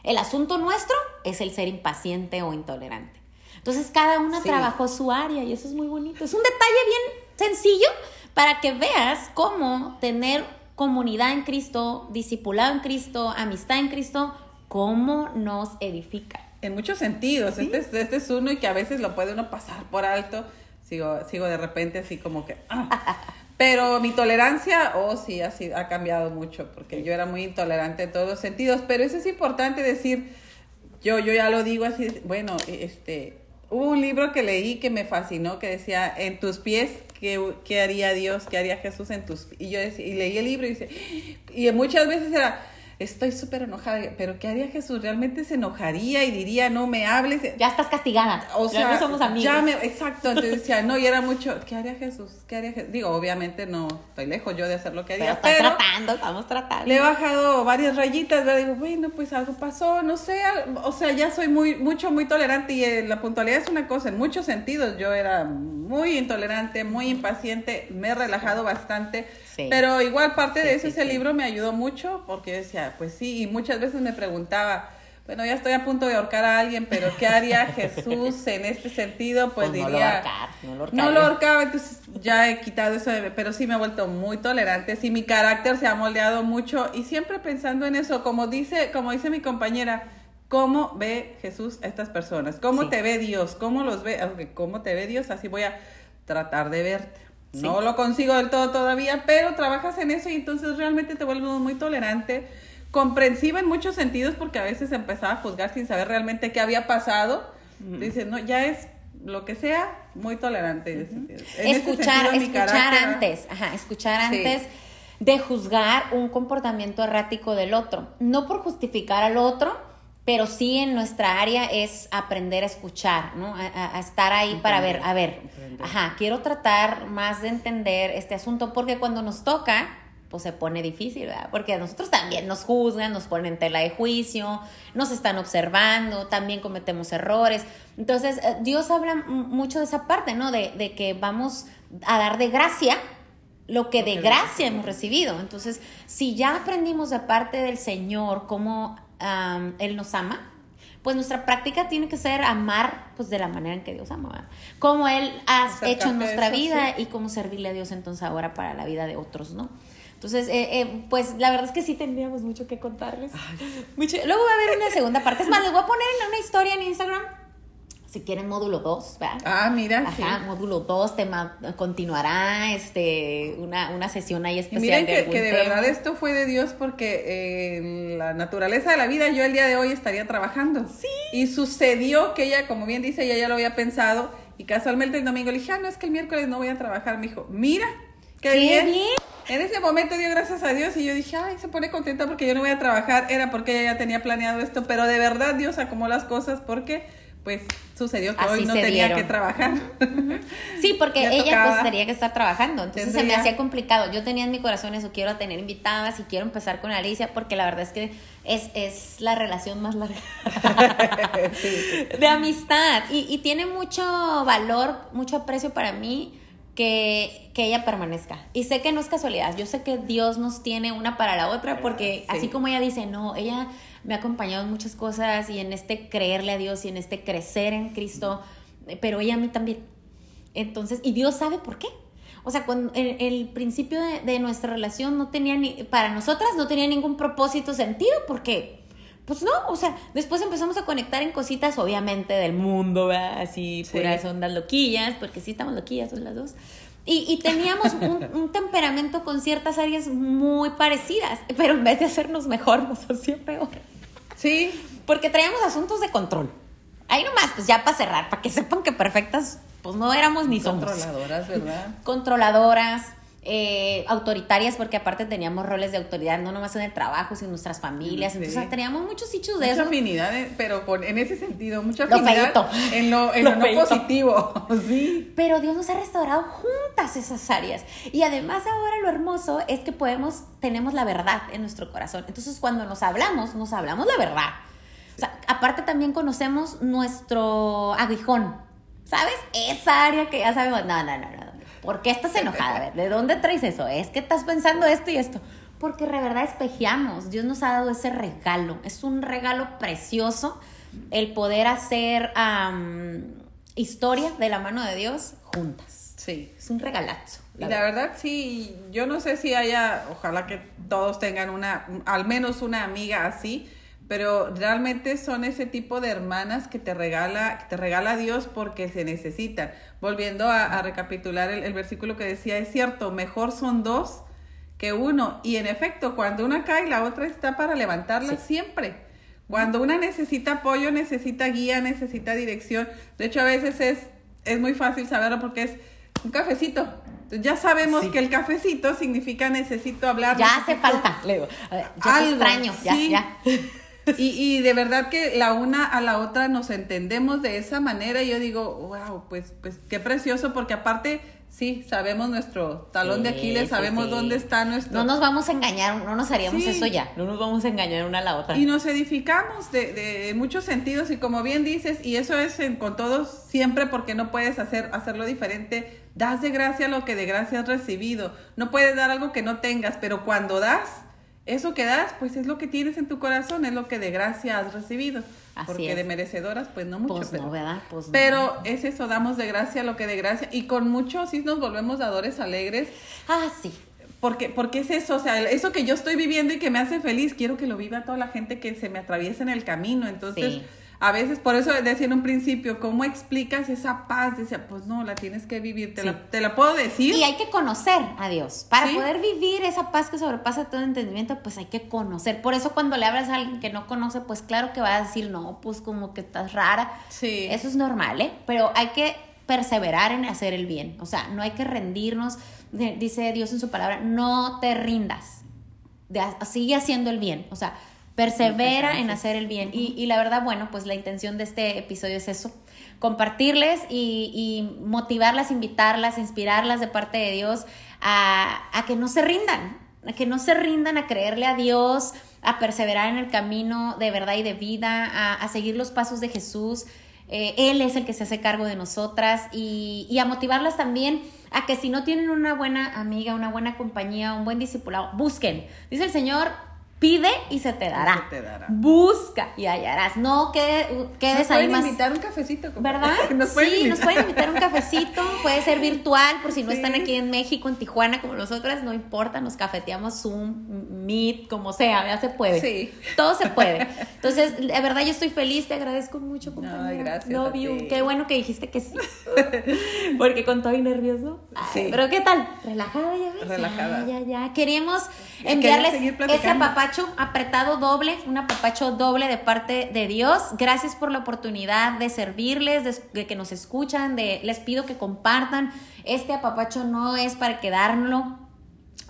A: El asunto nuestro es el ser impaciente o intolerante. Entonces cada una
B: Sí.
A: trabajó su área y eso es muy bonito. Es un detalle bien sencillo para que veas cómo tener comunidad en Cristo, discipulado en Cristo, amistad en Cristo, cómo nos edifica.
B: En muchos sentidos. Este, es, este es uno y que a veces lo puede uno pasar por alto. Sigo, sigo de repente así como que... ah. Pero mi tolerancia, oh sí, ha, sido- ha cambiado mucho, porque yo era muy intolerante en todos los sentidos. Pero eso es importante decir, yo, yo ya lo digo así, bueno, este, hubo un libro que leí que me fascinó, que decía, en tus pies, ¿qué, qué haría Dios? ¿Qué haría Jesús en tus pies? Y yo decía, y leí el libro y y muchas veces era, estoy súper enojada, pero ¿qué haría Jesús? ¿Realmente se enojaría y diría, no me hables?
A: Ya estás castigada.
B: O
A: ya
B: sea,
A: no somos amigos.
B: ya me- exacto, entonces decía, no, y era mucho, ¿qué haría Jesús? ¿Qué haría Jesús? Digo, obviamente no, estoy lejos yo de hacer lo que
A: pero
B: haría,
A: estás
B: pero
A: tratando, estamos tratando.
B: le he bajado varias rayitas, ¿verdad? Digo, bueno, pues algo pasó, no sé, o sea, ya soy muy, mucho, muy tolerante y eh, la puntualidad es una cosa, en muchos sentidos yo era muy intolerante, muy impaciente, me he relajado bastante,
A: Sí.
B: pero igual parte de eso,
A: sí,
B: ese libro me ayudó mucho porque decía, pues sí, y muchas veces me preguntaba, bueno, ya estoy a punto de ahorcar a alguien, pero ¿qué haría Jesús en este sentido? Pues,
A: Pues no lo
B: diría...
A: ahorcar, no lo
B: No lo ahorcaba, entonces ya he quitado eso, de- pero sí me he vuelto muy tolerante, sí mi carácter se ha moldeado mucho y siempre pensando en eso, como dice, como dice mi compañera, ¿cómo ve Jesús a estas personas? ¿Cómo
A: Sí.
B: te ve Dios? ¿Cómo los ve? Aunque ¿Cómo te ve Dios? Así voy a tratar de verte.
A: Sí.
B: No lo consigo del todo todavía, pero trabajas en eso y entonces realmente te vuelves muy tolerante, comprensiva en muchos sentidos porque a veces empezaba a juzgar sin saber realmente qué había pasado. Dices, no, ya es lo que sea, muy tolerante. En ese
A: escuchar,
B: sentido,
A: escuchar
B: carácter-
A: antes, ajá, escuchar
B: Sí.
A: antes de juzgar un comportamiento errático del otro. No por justificar al otro, pero sí en nuestra área es aprender a escuchar, ¿no? A, estar ahí para ver, a ver,
B: Entender.
A: ajá, quiero tratar más de entender este asunto porque cuando nos toca, pues se pone difícil, ¿verdad? Porque a nosotros también nos juzgan, nos ponen en tela de juicio, nos están observando, también cometemos errores. Entonces, eh, Dios habla mucho de esa parte, ¿no? De, de que vamos a dar de gracia lo que de gracia hemos recibido. Entonces, si ya aprendimos de parte del Señor cómo Él nos ama, pues nuestra práctica tiene que ser amar pues de la manera en que Dios ama, ¿verdad? Como Él ha hecho en nuestra
B: eso,
A: vida
B: sí.
A: y cómo servirle a Dios entonces ahora para la vida de otros, ¿no? Entonces, eh, eh, pues la verdad es que sí tendríamos mucho que contarles. Mucho- Luego va a haber una segunda parte. Es más, les voy a poner una historia en Instagram. Si quieren módulo 2, ¿verdad?
B: Ah, mira, sí.
A: Ajá, módulo 2, tema continuará, este, una, una sesión ahí
B: Y
A: especial.
B: miren
A: de
B: que, de verdad esto fue de Dios porque eh, en la naturaleza de la vida yo el día de hoy estaría trabajando. Sí. Y sucedió que ella, como bien dice, ella ya lo había pensado y casualmente el domingo le dije, ah, no, es que el miércoles no voy a trabajar. Me dijo, mira, qué,
A: ¡Qué
B: bien.
A: bien!
B: En ese momento dio gracias a Dios y yo dije, ay, se pone contenta porque yo no voy a trabajar. Era porque ella ya tenía planeado esto, pero de verdad Dios acomodó las cosas porque pues sucedió que
A: Así
B: hoy no tenía
A: dieron.
B: que trabajar.
A: Sí, porque
B: Ya
A: ella
B: tocaba.
A: pues tenía que estar trabajando, entonces se me hacía complicado. Yo tenía en mi corazón eso, quiero tener invitadas y quiero empezar con Alicia porque la verdad es que es, es la relación más larga de amistad y, y tiene mucho valor, mucho aprecio para mí que, que ella permanezca. Y sé que no es casualidad, yo sé que Dios nos tiene una para la otra porque
B: Sí.
A: así como ella dice, no, ella me ha acompañado en muchas cosas y en este creerle a Dios y en este crecer en Cristo, pero ella a mí también. Entonces, y Dios sabe por qué. O sea, cuando el, el principio de, de nuestra relación no tenía ni, para nosotras no tenía ningún propósito, sentido, porque, pues no, o sea, después empezamos a conectar en cositas, obviamente, del mundo, ¿verdad? Así,
B: Sí.
A: puras ondas loquillas, porque sí estamos loquillas, son las dos. Y, y teníamos un, un temperamento con ciertas áreas muy parecidas, pero en vez de hacernos mejor, nos hacía peor.
B: Sí,
A: Porque traíamos asuntos de control. Ahí nomás, pues ya para cerrar, para que sepan que perfectas, pues no éramos ni somos.
B: controladoras, ¿verdad?
A: Controladoras, eh, autoritarias, porque aparte teníamos roles de autoridad, no nomás en el trabajo, sino en nuestras familias.
B: Sí.
A: Entonces teníamos muchos hechos de
B: Mucha
A: eso.
B: afinidad, eh, pero con, en ese sentido, mucha
A: Lo
B: afinidad
A: feíto.
B: en lo, en
A: Lo
B: lo no positivo. Sí.
A: Pero Dios nos ha restaurado juntas esas áreas. Y además ahora lo hermoso es que podemos, tenemos la verdad en nuestro corazón. Entonces cuando nos hablamos, nos hablamos la verdad. O sea, aparte también conocemos nuestro aguijón. ¿Sabes? Esa área que ya sabemos, no, no, no, no. ¿Por qué estás enojada? A ver, ¿de dónde traes eso? Es que estás pensando esto y esto. Porque de verdad espejeamos. Dios nos ha dado ese regalo. Es un regalo precioso el poder hacer am, historia de la mano de Dios juntas.
B: Sí.
A: Es un regalazo.
B: Y la verdad, sí, yo no sé si haya, ojalá que todos tengan una, al menos una amiga así, pero realmente son ese tipo de hermanas que te regala, que te regala Dios porque se necesitan. Volviendo a, a recapitular el, el versículo que decía, es cierto, mejor son dos que uno. Y en efecto, cuando una cae, la otra está para levantarla
A: Sí.
B: siempre. Cuando una necesita apoyo, necesita guía, necesita dirección. De hecho, a veces es, es muy fácil saberlo porque es un cafecito. Ya sabemos
A: Sí.
B: que el cafecito significa necesito hablar.
A: Ya hace
B: necesito-
A: falta. Le digo, a ver, ya
B: Algo,
A: extraño. Ya,
B: sí.
A: ya.
B: Y, y de verdad que la una a la otra nos entendemos de esa manera. Y yo digo, wow, pues, pues qué precioso, porque aparte, sí, sabemos nuestro talón de Aquiles, sabemos
A: sí.
B: dónde está nuestro.
A: No nos vamos a engañar, no nos haríamos
B: Sí.
A: eso ya. No nos vamos a engañar una a la otra.
B: Y nos edificamos de, de- en muchos sentidos y como bien dices, y eso es en- con todos siempre porque no puedes hacer, hacerlo diferente, das de gracia lo que de gracia has recibido. No puedes dar algo que no tengas, pero cuando das, eso que das, pues es lo que tienes en tu corazón, es lo que de gracia has recibido.
A: Así
B: porque
A: es.
B: de merecedoras, pues no mucho.
A: Pues
B: pero,
A: no, ¿verdad? Pues no.
B: pero es eso, damos de gracia lo que de gracia. Y con mucho sí nos volvemos dadores alegres.
A: Ah, sí.
B: Porque, porque es eso, o sea, eso que yo estoy viviendo y que me hace feliz, quiero que lo viva toda la gente que se me atraviesa en el camino. Entonces,
A: Sí.
B: A veces, por eso decía en un principio, ¿cómo explicas esa paz? Decía, pues no, la tienes que vivir, te,
A: Sí.
B: la, te la puedo decir.
A: Y hay que conocer a Dios. Para
B: Sí.
A: poder vivir esa paz que sobrepasa todo entendimiento, pues hay que conocer. Por eso cuando le hablas a alguien que no conoce, pues claro que va a decir, no, pues como que estás rara.
B: Sí.
A: Eso es normal, ¿eh? Pero hay que perseverar en hacer el bien. O sea, no hay que rendirnos. Dice Dios en su palabra, no te rindas. De- sigue haciendo el bien. O sea, persevera en hacer el bien. Y, y la verdad, bueno, pues la intención de este episodio es eso. Compartirles y, y motivarlas, invitarlas, inspirarlas de parte de Dios a, a que no se rindan, a que no se rindan a creerle a Dios, a perseverar en el camino de verdad y de vida, a, a seguir los pasos de Jesús. Eh, él es el que se hace cargo de nosotras y, y a motivarlas también a que si no tienen una buena amiga, una buena compañía, un buen discipulado, busquen. Dice el Señor, pide y se te dará.
B: Se te dará.
A: Busca y hallarás. No que, quedes
B: Nos
A: ahí
B: pueden
A: más.
B: invitar un cafecito. compadre.
A: ¿Verdad?
B: Nos pueden
A: sí,
B: invitar.
A: nos pueden invitar un cafecito, puede ser virtual, por si no
B: Sí.
A: están aquí en México, en Tijuana, como nosotras, no importa, nos cafeteamos Zoom, Meet, como sea, ya se puede.
B: Sí.
A: Todo se puede. Entonces, de verdad, yo estoy feliz, te agradezco mucho, compañera.
B: Ay, gracias
A: Love you. Qué bueno que dijiste que sí. Porque con todo y nervioso. Ay,
B: Sí.
A: Pero ¿qué tal? Relajada ya ves.
B: Relajada.
A: Ya, ya, ya. Queríamos
B: Quería
A: enviarles ese
B: platicando.
A: Apapacho apretado doble, un apapacho doble de parte de Dios. Gracias por la oportunidad de servirles, de, de que nos escuchan, de, les pido que compartan. Este apapacho no es para quedárnoslo.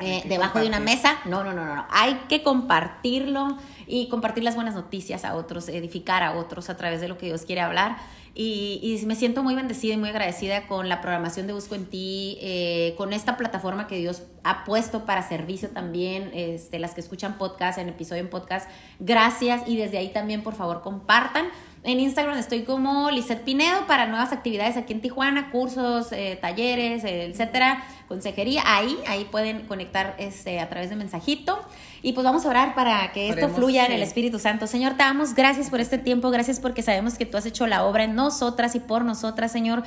A: eh, debajo de una mesa. No, no, no, no, no. Hay que compartirlo y compartir las buenas noticias a otros, edificar a otros a través de lo que Dios quiere hablar. Y, me siento muy bendecida y muy agradecida con la programación de Busco en Ti, eh, con esta plataforma que Dios ha puesto para servicio también, este, las que escuchan podcast, en episodio en podcast. Gracias y desde ahí también, por favor, compartan. En Instagram estoy como Lizeth Pinedo para nuevas actividades aquí en Tijuana, cursos, eh, talleres, etcétera, consejería. Ahí, ahí pueden conectar este, a través de mensajito. Y pues vamos a orar para que esto fluya en el Espíritu Santo. Señor, te damos gracias por este tiempo, gracias porque sabemos que tú has hecho la obra en nosotras y por nosotras, Señor.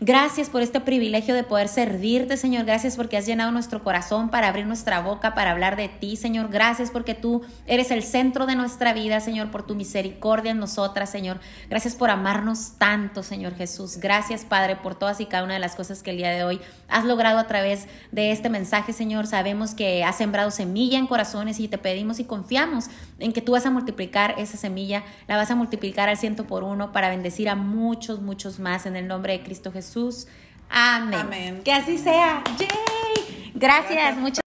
A: Gracias por este privilegio de poder servirte, Señor. Gracias porque has llenado nuestro corazón para abrir nuestra boca, para hablar de ti, Señor. Gracias porque tú eres el centro de nuestra vida, Señor, por tu misericordia en nosotras, Señor. Gracias por amarnos tanto, Señor Jesús. Gracias, Padre, por todas y cada una de las cosas que el día de hoy has logrado a través de este mensaje, Señor. Sabemos que has sembrado semilla en corazones y te pedimos y confiamos en que tú vas a multiplicar esa semilla, la vas a multiplicar al ciento por uno para bendecir a muchos, muchos más en el nombre de Cristo Jesús. Jesús. Amén. Que así sea. Yay. Gracias. Muchas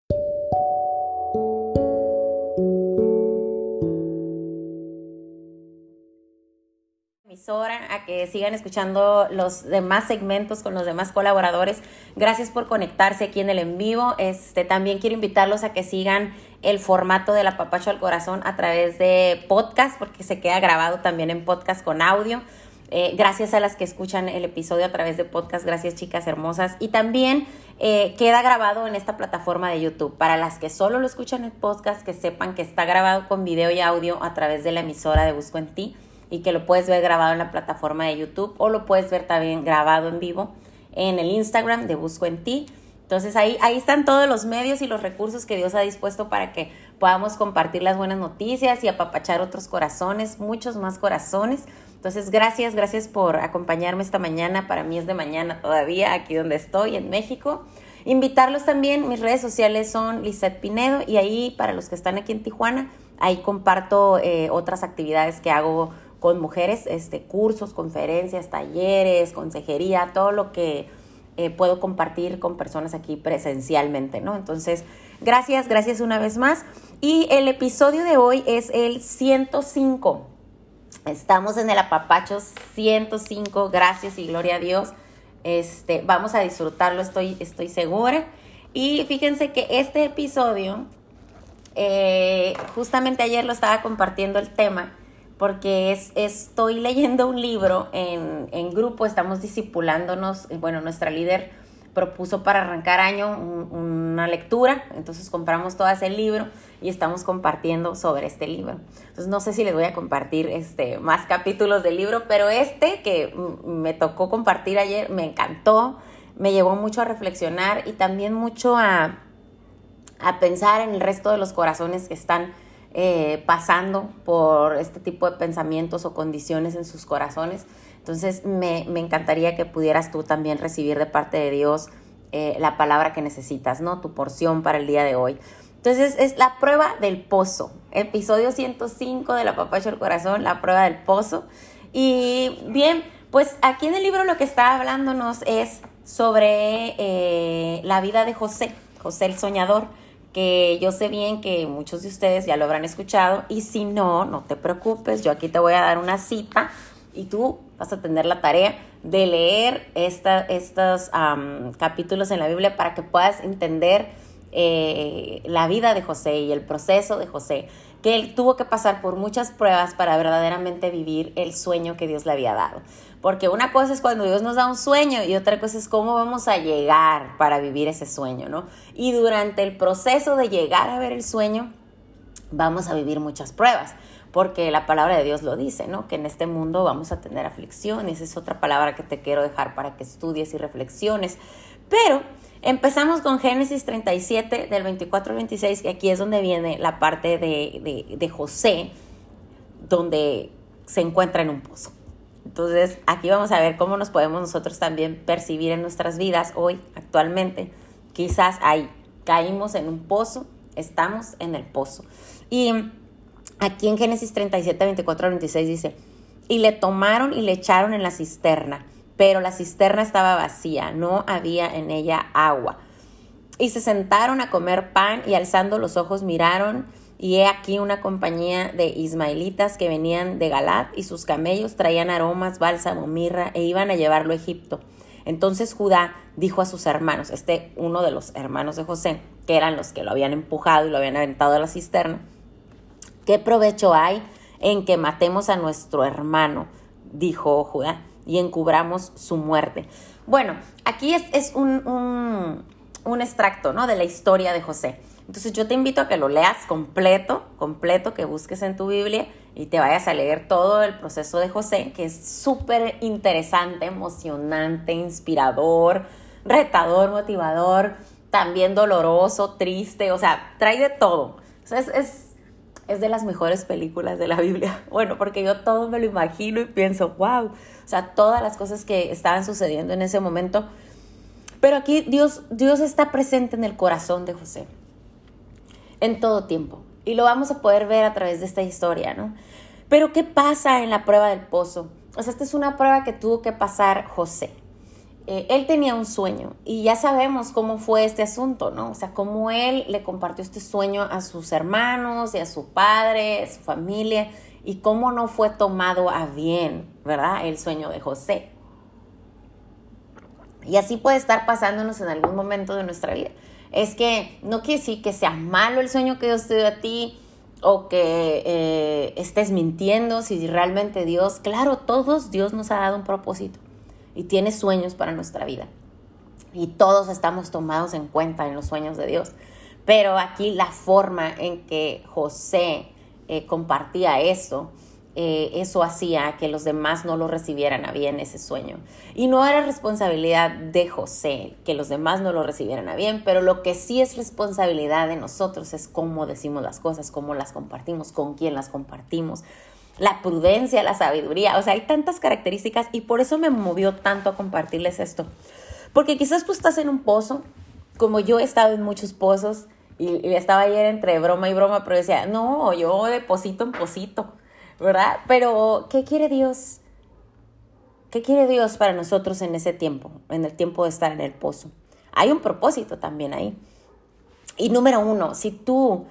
A: a que sigan escuchando los demás segmentos con los demás colaboradores. Gracias por conectarse aquí en el en vivo. Este, también quiero invitarlos a que sigan el formato de la Papacho al Corazón a través de podcast, porque se queda grabado también en podcast con audio. Eh, gracias a las que escuchan el episodio a través de podcast, gracias chicas hermosas. Y también eh, queda grabado en esta plataforma de YouTube. Para las que solo lo escuchan en podcast, que sepan que está grabado con video y audio a través de la emisora de Busco en Ti y que lo puedes ver grabado en la plataforma de YouTube o lo puedes ver también grabado en vivo en el Instagram de Busco en Ti. Entonces ahí, ahí están todos los medios y los recursos que Dios ha dispuesto para que podamos compartir las buenas noticias y apapachar otros corazones, muchos más corazones. Entonces, gracias, gracias por acompañarme esta mañana. Para mí es de mañana todavía, aquí donde estoy, en México. Invitarlos también, mis redes sociales son Lizeth Pinedo y ahí, para los que están aquí en Tijuana, ahí comparto eh, otras actividades que hago con mujeres, este, cursos, conferencias, talleres, consejería, todo lo que eh, puedo compartir con personas aquí presencialmente, ¿no? Entonces, gracias, gracias una vez más. Y el episodio de hoy es el 105 Estamos en el apapacho 105, gracias y gloria a Dios. Este, vamos a disfrutarlo, estoy, estoy segura. Y fíjense que este episodio, eh, justamente ayer lo estaba compartiendo el tema, porque es, estoy leyendo un libro en, en grupo, estamos discipulándonos, bueno, nuestra líder propuso para arrancar año una lectura, entonces compramos todo ese libro y estamos compartiendo sobre este libro. Entonces no sé si les voy a compartir este, más capítulos del libro, pero este que me tocó compartir ayer me encantó, me llevó mucho a reflexionar y también mucho a, a pensar en el resto de los corazones que están eh, pasando por este tipo de pensamientos o condiciones en sus corazones. Entonces me, encantaría que pudieras tú también recibir de parte de Dios eh, la palabra que necesitas, ¿no? Tu porción para el día de hoy. Entonces es la prueba del pozo, episodio 105 de la Papacha del Corazón, la prueba del pozo. Y bien, pues aquí en el libro lo que está hablándonos es sobre eh, la vida de José, José el soñador, que yo sé bien que muchos de ustedes ya lo habrán escuchado y si no, no te preocupes, yo aquí te voy a dar una cita y tú vas a tener la tarea de leer estos capítulos en la Biblia para que puedas entender eh, la vida de José y el proceso de José, que él tuvo que pasar por muchas pruebas para verdaderamente vivir el sueño que Dios le había dado. Porque una cosa es cuando Dios nos da un sueño y otra cosa es cómo vamos a llegar para vivir ese sueño, ¿no? Y durante el proceso de llegar a ver el sueño, vamos a vivir muchas pruebas porque la palabra de Dios lo dice, ¿no? Que en este mundo vamos a tener aflicciones, es otra palabra que te quiero dejar para que estudies y reflexiones. Pero empezamos con Génesis 37, del 24 al 26, que aquí es donde viene la parte de, de José, donde se encuentra en un pozo. Entonces, aquí vamos a ver cómo nos podemos nosotros también percibir en nuestras vidas hoy, actualmente. Quizás ahí caímos en un pozo, estamos en el pozo. Y Aquí en Génesis 37, 24 al 26 dice, y le tomaron y le echaron en la cisterna, pero la cisterna estaba vacía, no había en ella agua. Y se sentaron a comer pan y alzando los ojos miraron y he aquí una compañía de ismaelitas que venían de Galat y sus camellos traían aromas, bálsamo, mirra e iban a llevarlo a Egipto. Entonces Judá dijo a sus hermanos, este uno de los hermanos de José, que eran los que lo habían empujado y lo habían aventado a la cisterna, ¿qué provecho hay en que matemos a nuestro hermano? dijo Judá, y encubramos su muerte. Bueno, aquí es, un, un, extracto ¿no? de la historia de José. Entonces yo te invito a que lo leas completo, completo, que busques en tu Biblia y te vayas a leer todo el proceso de José, que es súper interesante, emocionante, inspirador, retador, motivador, también doloroso, triste, o sea, trae de todo. O sea, es, es de las mejores películas de la Biblia. Bueno, porque yo todo me lo imagino y pienso, wow, o sea, todas las cosas que estaban sucediendo en ese momento. Pero aquí Dios, Dios está presente en el corazón de José en todo tiempo. Y lo vamos a poder ver a través de esta historia, ¿no? Pero ¿qué pasa en la prueba del pozo? O sea, esta es una prueba que tuvo que pasar José. Eh, él tenía un sueño y ya sabemos cómo fue este asunto, ¿no? O sea, cómo él le compartió este sueño a sus hermanos y a su padre, a su familia, y cómo no fue tomado a bien, ¿verdad? El sueño de José. Y así puede estar pasándonos en algún momento de nuestra vida es que no quiere decir que sea malo el sueño que Dios te dio a ti o que eh, estés mintiendo, si realmente Dios, claro, todos Dios nos ha dado un propósito y tiene sueños para nuestra vida. Y todos estamos tomados en cuenta en los sueños de Dios. Pero aquí la forma en que José eh, compartía esto, eh, eso hacía que los demás no lo recibieran a bien ese sueño. Y no era responsabilidad de José que los demás no lo recibieran a bien, pero lo que sí es responsabilidad de nosotros es cómo decimos las cosas, cómo las compartimos, con quién las compartimos. La prudencia, la sabiduría, o sea, hay tantas características y por eso me movió tanto a compartirles esto. Porque quizás tú estás en un pozo, como yo he estado en muchos pozos, y, estaba ayer entre broma y broma, pero decía, no, yo de pocito en pocito ¿verdad? Pero, ¿qué quiere Dios? ¿Qué quiere Dios para nosotros en ese tiempo, en el tiempo de estar en el pozo? Hay un propósito también ahí. Y número uno, si tú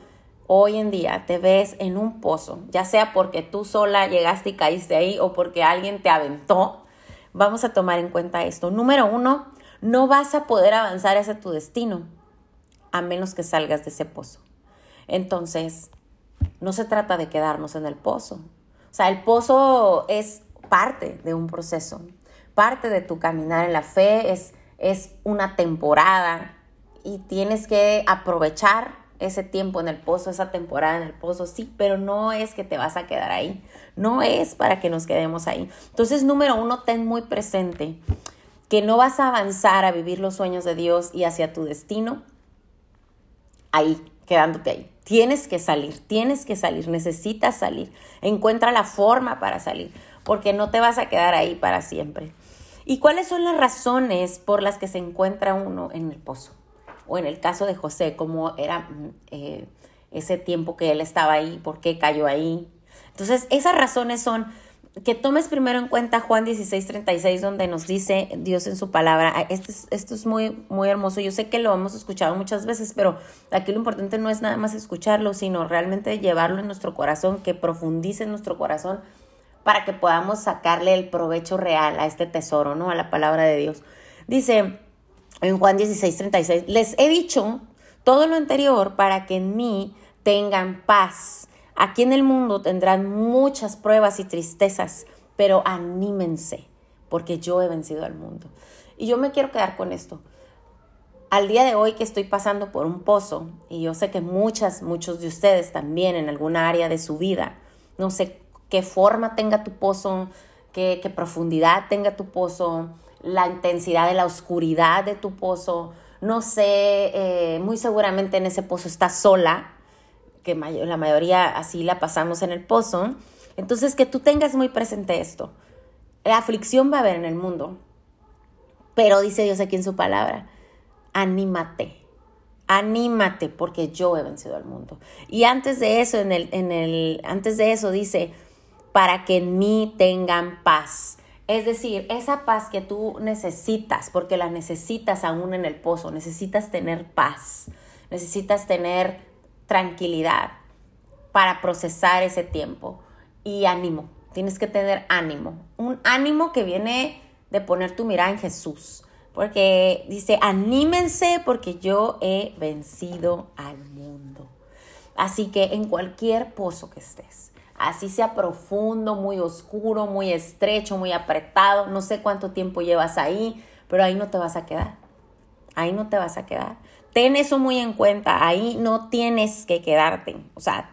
A: hoy en día te ves en un pozo, ya sea porque tú sola llegaste y caíste ahí o porque alguien te aventó, vamos a tomar en cuenta esto. Número uno, no vas a poder avanzar hacia tu destino a menos que salgas de ese pozo. Entonces, no se trata de quedarnos en el pozo, o sea, el pozo es parte de un proceso, parte de tu caminar en la fe, es, es una temporada y tienes que aprovechar ese tiempo en el pozo, esa temporada en el pozo, sí, pero no es que te vas a quedar ahí, no es para que nos quedemos ahí. Entonces, número uno, ten muy presente que no vas a avanzar a vivir los sueños de Dios y hacia tu destino ahí, quedándote ahí. Tienes que salir, tienes que salir, necesitas salir. Encuentra la forma para salir, porque no te vas a quedar ahí para siempre. ¿Y cuáles son las razones por las que se encuentra uno en el pozo? O en el caso de José, cómo era mm, eh, ese tiempo que él estaba ahí, por qué cayó ahí. Entonces, esas razones son que tomes primero en cuenta Juan 16, 36, donde nos dice Dios en su palabra, ah, esto es, esto es muy, muy hermoso, yo sé que lo hemos escuchado muchas veces, pero aquí lo importante no es nada más escucharlo, sino realmente llevarlo en nuestro corazón, que profundice en nuestro corazón para que podamos sacarle el provecho real a este tesoro, ¿no? A la palabra de Dios. Dice en Juan 16, 36, les he dicho todo lo anterior para que en mí tengan paz. Aquí en el mundo tendrán muchas pruebas y tristezas, pero anímense, porque yo he vencido al mundo. Y yo me quiero quedar con esto. Al día de hoy que estoy pasando por un pozo, y yo sé que muchas, muchos de ustedes también en alguna área de su vida, no sé qué forma tenga tu pozo, qué, profundidad tenga tu pozo, la intensidad de la oscuridad de tu pozo, no sé, eh, muy seguramente en ese pozo estás sola, que la mayoría así la pasamos en el pozo. Entonces, que tú tengas muy presente esto. La aflicción va a haber en el mundo, pero dice Dios aquí en su palabra, anímate, anímate porque yo he vencido al mundo. Y antes de eso, en el, en el, antes de eso dice, para que en mí tengan paz. Es decir, esa paz que tú necesitas, porque la necesitas aún en el pozo, necesitas tener paz, necesitas tener tranquilidad para procesar ese tiempo y ánimo. Tienes que tener ánimo, un ánimo que viene de poner tu mirada en Jesús, porque dice, anímense porque yo he vencido al mundo. Así que en cualquier pozo que estés, así sea profundo, muy oscuro, muy estrecho, muy apretado, no sé cuánto tiempo llevas ahí, pero ahí no te vas a quedar. Ahí no te vas a quedar. Ten eso muy en cuenta, ahí no tienes que quedarte. O sea,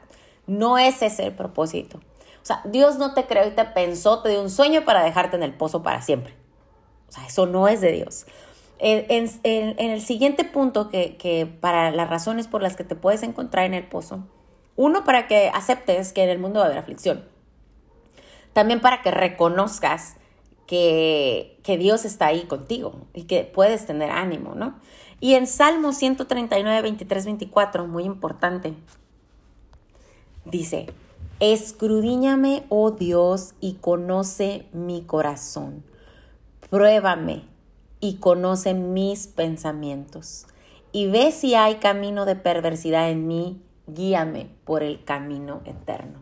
A: no ese es el propósito. O sea, Dios no te creó y te pensó, te dio un sueño para dejarte en el pozo para siempre. O sea, eso no es de Dios. En, el siguiente punto, que, que para las razones por las que te puedes encontrar en el pozo, uno, para que aceptes que en el mundo va a haber aflicción. También para que reconozcas que, que, Dios está ahí contigo y que puedes tener ánimo, ¿no? Y en Salmo 139, 23, 24, muy importante, dice, escrudíñame, oh Dios, y conoce mi corazón. Pruébame y conoce mis pensamientos. Y ve si hay camino de perversidad en mí guíame por el camino eterno.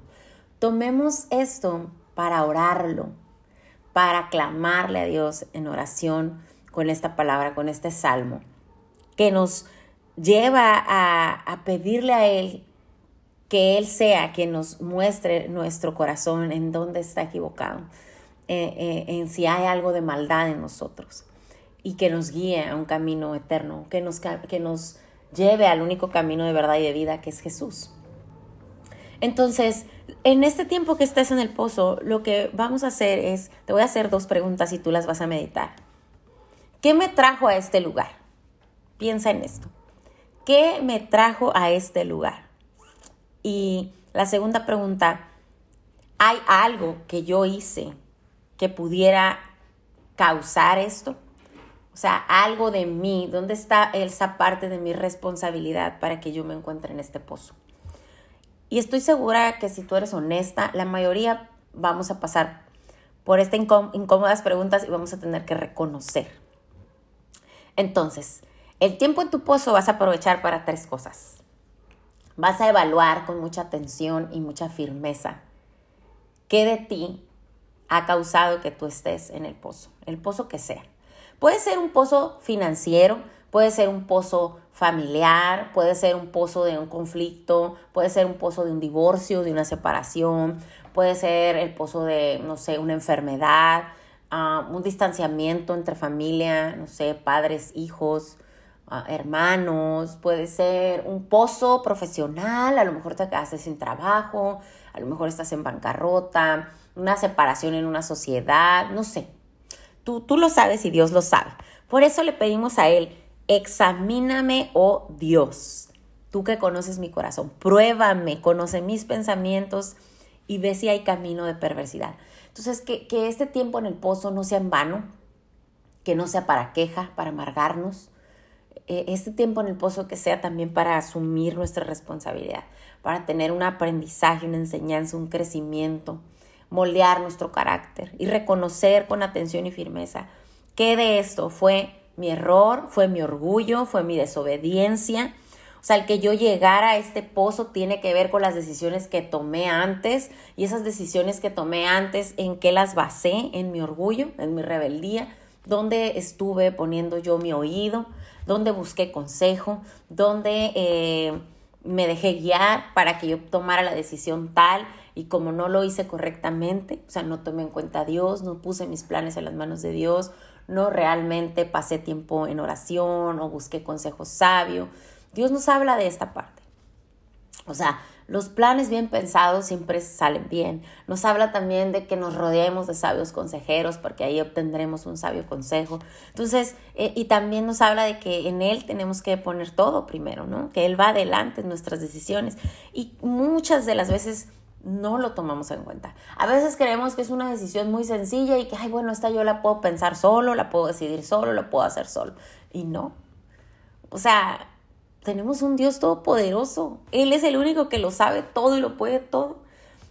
A: Tomemos esto para orarlo, para clamarle a Dios en oración con esta palabra, con este salmo, que nos lleva a, pedirle a Él que Él sea quien nos muestre nuestro corazón en dónde está equivocado, eh, eh, en si hay algo de maldad en nosotros y que nos guíe a un camino eterno, que nos, que nos lleve al único camino de verdad y de vida que es Jesús. Entonces, en este tiempo que estés en el pozo, lo que vamos a hacer es, te voy a hacer dos preguntas y tú las vas a meditar. ¿Qué me trajo a este lugar? Piensa en esto. ¿Qué me trajo a este lugar? Y la segunda pregunta, ¿hay algo que yo hice que pudiera causar esto? O sea, algo de mí, ¿dónde está esa parte de mi responsabilidad para que yo me encuentre en este pozo? Y estoy segura que si tú eres honesta, la mayoría vamos a pasar por estas incómodas preguntas y vamos a tener que reconocer. Entonces, el tiempo en tu pozo vas a aprovechar para tres cosas. Vas a evaluar con mucha atención y mucha firmeza qué de ti ha causado que tú estés en el pozo, el pozo que sea. Puede ser un pozo financiero, puede ser un pozo familiar, puede ser un pozo de un conflicto, puede ser un pozo de un divorcio, de una separación, puede ser el pozo de, no sé, una enfermedad, ah, un distanciamiento entre familia, no sé, padres, hijos, ah, hermanos, puede ser un pozo profesional, a lo mejor te quedaste sin trabajo, a lo mejor estás en bancarrota, una separación en una sociedad, no sé, Tú, tú lo sabes y Dios lo sabe. Por eso le pedimos a Él, examíname, oh Dios, tú que conoces mi corazón, pruébame, conoce mis pensamientos y ve si hay camino de perversidad. Entonces, que, que este tiempo en el pozo no sea en vano, que no sea para queja, para amargarnos. Eh, este tiempo en el pozo que sea también para asumir nuestra responsabilidad, para tener un aprendizaje, una enseñanza, un crecimiento, moldear nuestro carácter y reconocer con atención y firmeza que de esto fue mi error, fue mi orgullo, fue mi desobediencia. O sea, el que yo llegara a este pozo tiene que ver con las decisiones que tomé antes y esas decisiones que tomé antes, ¿en qué las basé? En mi orgullo, en mi rebeldía, donde estuve poniendo yo mi oído, donde busqué consejo, donde eh, me dejé guiar para que yo tomara la decisión tal y como no lo hice correctamente, o sea, no tomé en cuenta a Dios, no puse mis planes en las manos de Dios, no realmente pasé tiempo en oración o busqué consejo sabio. Dios nos habla de esta parte. O sea, los planes bien pensados siempre salen bien. Nos habla también de que nos rodeemos de sabios consejeros porque ahí obtendremos un sabio consejo. Entonces, eh, y también nos habla de que en Él tenemos que poner todo primero, ¿no? Que Él va adelante en nuestras decisiones. Y muchas de las veces no lo tomamos en cuenta. A veces creemos que es una decisión muy sencilla y que, ay, bueno, esta yo la puedo pensar solo, la puedo decidir solo, la puedo hacer solo. Y no. O sea, tenemos un Dios todopoderoso. Él es el único que lo sabe todo y lo puede todo.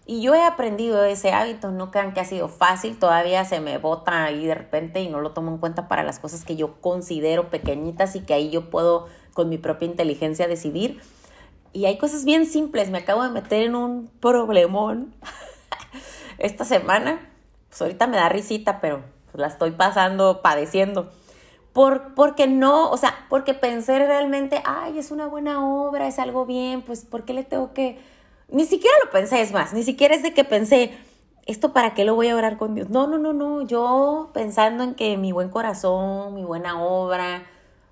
A: Y yo he aprendido ese hábito, no crean que ha sido fácil, todavía se me bota ahí de repente y no lo tomo en cuenta para las cosas que yo considero pequeñitas y que ahí yo puedo con mi propia inteligencia decidir. Y hay cosas bien simples, me acabo de meter en un problemón esta semana. Pues ahorita me da risita, pero la estoy pasando, padeciendo. Por, porque no, o sea, porque pensé realmente, ay, es una buena obra, es algo bien, pues, ¿por qué le tengo que...? Ni siquiera lo pensé, es más, ni siquiera es de que pensé, ¿esto para qué lo voy a orar con Dios? No, no, no, no, yo pensando en que mi buen corazón, mi buena obra,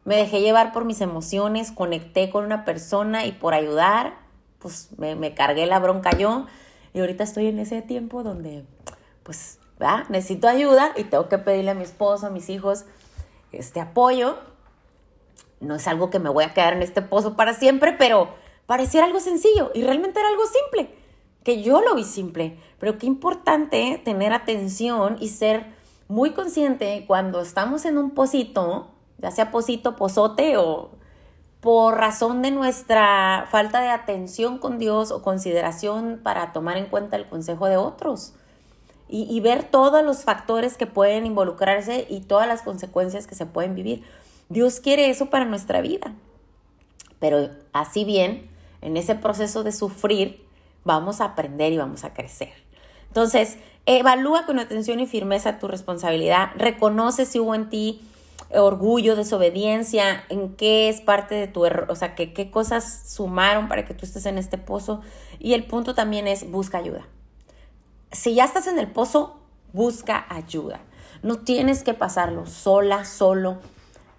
A: me dejé llevar por mis emociones, conecté con una persona y por ayudar, pues me, cargué la bronca yo. Y ahorita estoy en ese tiempo donde, pues, ¿verdad? necesito ayuda y tengo que pedirle a mi esposo, a mis hijos, este apoyo. No es algo que me voy a quedar en este pozo para siempre, pero pareciera algo sencillo y realmente era algo simple, que yo lo vi simple, pero qué importante tener atención y ser muy consciente cuando estamos en un pocito, ya sea pocito, pozote o por razón de nuestra falta de atención con Dios o consideración para tomar en cuenta el consejo de otros y, ver todos los factores que pueden involucrarse y todas las consecuencias que se pueden vivir. Dios quiere eso para nuestra vida. Pero así bien, en ese proceso de sufrir, vamos a aprender y vamos a crecer. Entonces, evalúa con atención y firmeza tu responsabilidad, reconoce si hubo en ti orgullo, desobediencia, en qué es parte de tu error, o sea, qué cosas sumaron para que tú estés en este pozo. Y el punto también es busca ayuda si ya estás en el pozo, busca ayuda. No tienes que pasarlo sola, solo.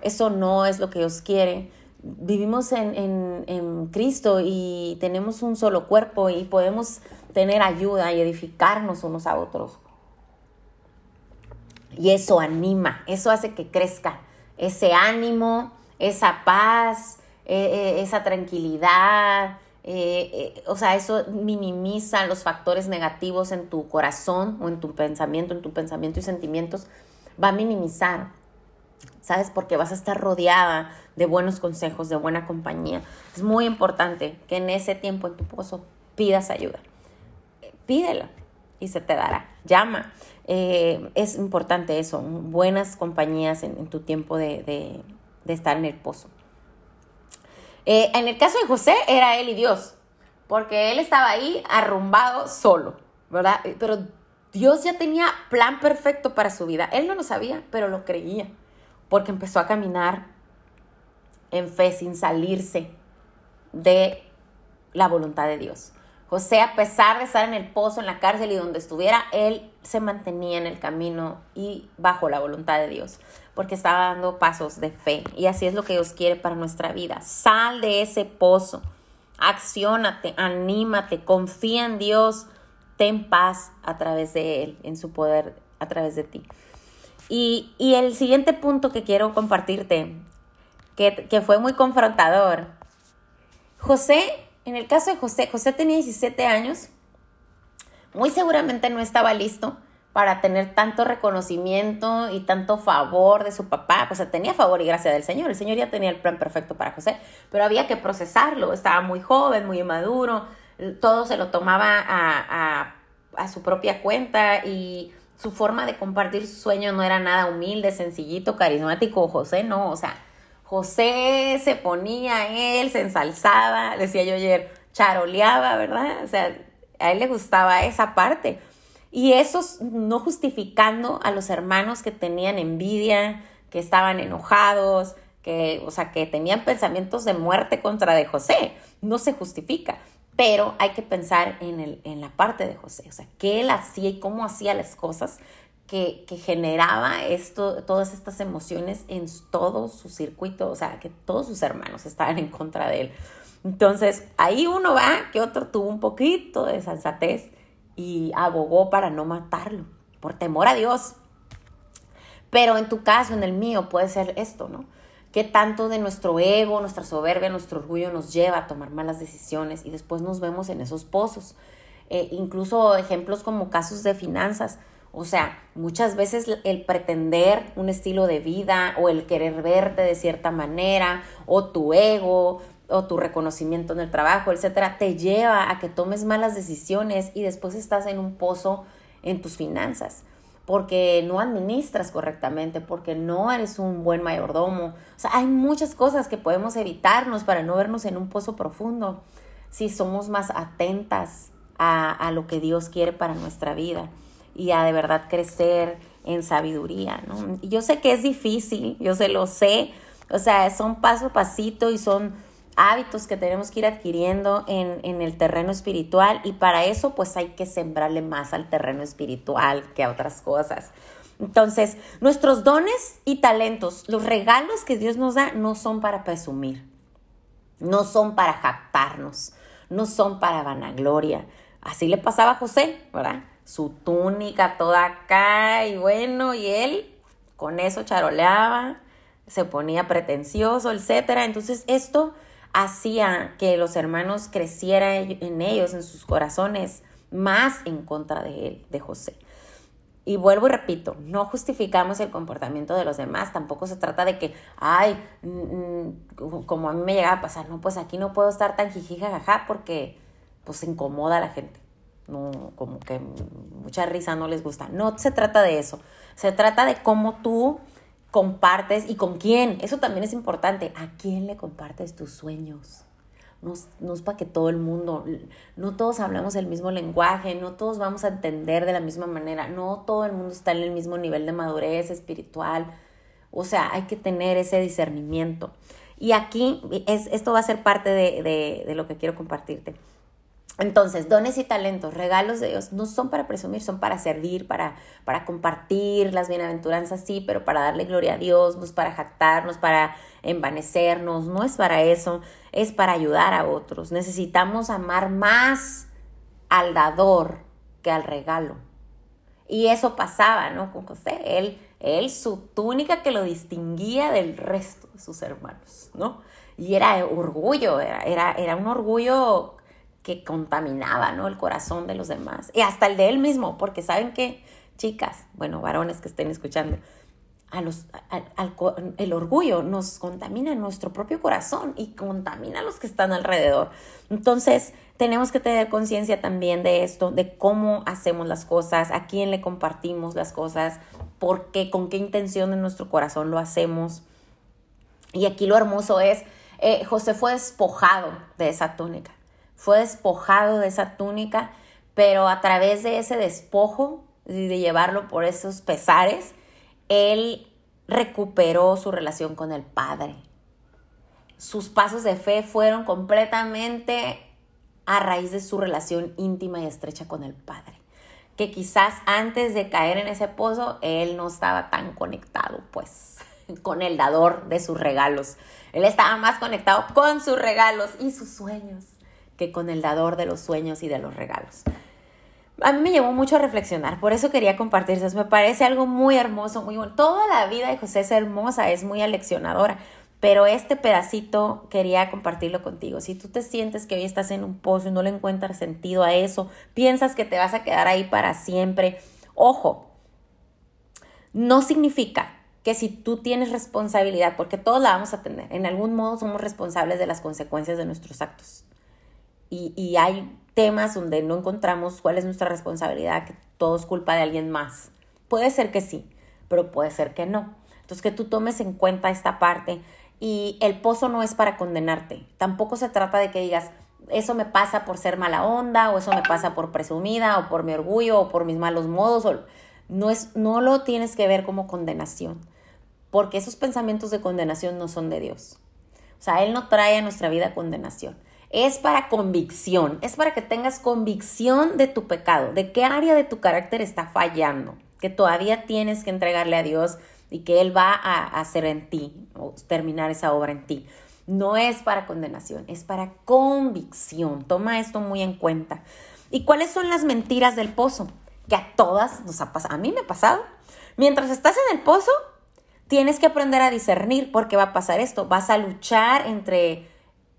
A: Eso no es lo que Dios quiere. Vivimos en, Cristo y tenemos un solo cuerpo y podemos tener ayuda y edificarnos unos a otros. Y eso anima, eso hace que crezca ese ánimo, esa paz, eh, eh, esa tranquilidad, eh, o sea, eso minimiza los factores negativos en tu corazón o en tu pensamiento, en tu pensamiento y sentimientos, va a minimizar, ¿sabes? Porque vas a estar rodeada de buenos consejos, de buena compañía. Es muy importante que en ese tiempo en tu pozo pidas ayuda. Pídela y se te dará. Llama. Eh, es importante eso, buenas compañías en, tu tiempo de estar en el pozo. Eh, en el caso de José era él y Dios, porque él estaba ahí arrumbado solo, ¿verdad? Eh, pero Dios ya tenía plan perfecto para su vida. Él no lo sabía, pero lo creía, porque empezó a caminar en fe sin salirse de la voluntad de Dios. José, a pesar de estar en el pozo, en la cárcel y donde estuviera, él se mantenía en el camino y bajo la voluntad de Dios, porque estaba dando pasos de fe. Y así es lo que Dios quiere para nuestra vida. Sal de ese pozo, acciónate, anímate, confía en Dios, ten paz a través de Él, en su poder a través de ti. Y, el siguiente punto que quiero compartirte, que, que fue muy confrontador, José en el caso de José, José tenía 17 años, muy seguramente no estaba listo para tener tanto reconocimiento y tanto favor de su papá, pues tenía favor y gracia del Señor, el Señor ya tenía el plan perfecto para José, pero había que procesarlo, estaba muy joven, muy inmaduro, todo se lo tomaba a, a su propia cuenta y su forma de compartir su sueño no era nada humilde, sencillito, carismático, José no, o sea, José se ponía él, se ensalzaba, decía yo ayer, charoleaba, ¿verdad? O sea, a él le gustaba esa parte. Y eso no justificando a los hermanos que tenían envidia, que estaban enojados, que, o sea, que tenían pensamientos de muerte contra de José. No se justifica. Pero hay que pensar en, el, en la parte de José, o sea, qué él hacía y cómo hacía las cosas que, generaba esto, todas estas emociones en todo su circuito, o sea, que todos sus hermanos estaban en contra de él. Entonces, ahí uno va que otro tuvo un poquito de sensatez y abogó para no matarlo, por temor a Dios. Pero en tu caso, en el mío, puede ser esto, ¿no? Que tanto de nuestro ego, nuestra soberbia, nuestro orgullo nos lleva a tomar malas decisiones y después nos vemos en esos pozos. Eh, incluso ejemplos como casos de finanzas o sea, muchas veces el pretender un estilo de vida o el querer verte de cierta manera o tu ego o tu reconocimiento en el trabajo, etcétera, te lleva a que tomes malas decisiones y después estás en un pozo en tus finanzas porque no administras correctamente, porque no eres un buen mayordomo. O sea, hay muchas cosas que podemos evitarnos para no vernos en un pozo profundo si somos más atentas a, a lo que Dios quiere para nuestra vida y a de verdad crecer en sabiduría, ¿no? Yo sé que es difícil, yo se lo sé, o sea, son paso a pasito y son hábitos que tenemos que ir adquiriendo en, en, el terreno espiritual y para eso pues hay que sembrarle más al terreno espiritual que a otras cosas. Entonces, nuestros dones y talentos, los regalos que Dios nos da no son para presumir, no son para jactarnos, no son para vanagloria. Así le pasaba a José, ¿verdad? Su túnica toda acá y bueno, y él con eso charoleaba, se ponía pretencioso, etcétera. Entonces, esto hacía que los hermanos crecieran en ellos, en sus corazones, más en contra de él, de José. Y vuelvo y repito, no justificamos el comportamiento de los demás, tampoco se trata de que, ay, mm, mm, como a mí me llegaba a pasar, no, pues aquí no puedo estar tan jijijajaja porque pues incomoda a la gente, no, como que mucha risa no les gusta. No se trata de eso, se trata de cómo tú compartes y con quién. Eso también es importante. ¿A quién le compartes tus sueños? No, no, es para que todo el mundo, no todos hablamos el mismo lenguaje, no todos vamos a entender de la misma manera, no todo el mundo está en el mismo nivel de madurez espiritual. O sea, hay que tener ese discernimiento. Y aquí es, esto va a ser parte de, de, de lo que quiero compartirte. Entonces, dones y talentos, regalos de Dios, no son para presumir, son para servir, para, para compartir las bienaventuranzas, sí, pero para darle gloria a Dios, no es para jactarnos, para envanecernos, no es para eso, es para ayudar a otros. Necesitamos amar más al dador que al regalo. Y eso pasaba, ¿no? Con José, él, él su túnica que lo distinguía del resto de sus hermanos, ¿no? Y era orgullo, era, era, era un orgullo que contaminaba, ¿no? El corazón de los demás y hasta el de él mismo, porque saben que, chicas, bueno, varones que estén escuchando, a los, el orgullo nos contamina nuestro propio corazón y contamina a los que están alrededor. Entonces, tenemos que tener conciencia también de esto, de cómo hacemos las cosas, a quién le compartimos las cosas, por qué, con qué intención en nuestro corazón lo hacemos. Y aquí lo hermoso es, eh, José fue despojado de esa túnica fue despojado de esa túnica, pero a través de ese despojo y de llevarlo por esos pesares, él recuperó su relación con el Padre. Sus pasos de fe fueron completamente a raíz de su relación íntima y estrecha con el Padre. Que quizás antes de caer en ese pozo, él no estaba tan conectado, pues, con el dador de sus regalos. Él estaba más conectado con sus regalos y sus sueños que con el dador de los sueños y de los regalos. A mí me llevó mucho a reflexionar, por eso quería compartirles. Me parece algo muy hermoso, muy bueno. Toda la vida de José es hermosa, es muy aleccionadora, pero este pedacito quería compartirlo contigo. Si tú te sientes que hoy estás en un pozo y no le encuentras sentido a eso, piensas que te vas a quedar ahí para siempre, ojo, no significa que si tú tienes responsabilidad, porque todos la vamos a tener, en algún modo somos responsables de las consecuencias de nuestros actos y, hay temas donde no encontramos cuál es nuestra responsabilidad, que todo es culpa de alguien más. Puede ser que sí, pero puede ser que no. Entonces que tú tomes en cuenta esta parte y el pozo no es para condenarte. Tampoco se trata de que digas, eso me pasa por ser mala onda o eso me pasa por presumida o por mi orgullo o por mis malos modos. No, es, no lo tienes que ver como condenación, porque esos pensamientos de condenación no son de Dios. O sea, Él no trae a nuestra vida condenación es para convicción, es para que tengas convicción de tu pecado, de qué área de tu carácter está fallando, que todavía tienes que entregarle a Dios y que Él va a hacer en ti, o terminar esa obra en ti. No es para condenación, es para convicción. Toma esto muy en cuenta. ¿Y cuáles son las mentiras del pozo? Que a todas nos ha pasado. A mí me ha pasado. Mientras estás en el pozo, tienes que aprender a discernir porque va a pasar esto. Vas a luchar entre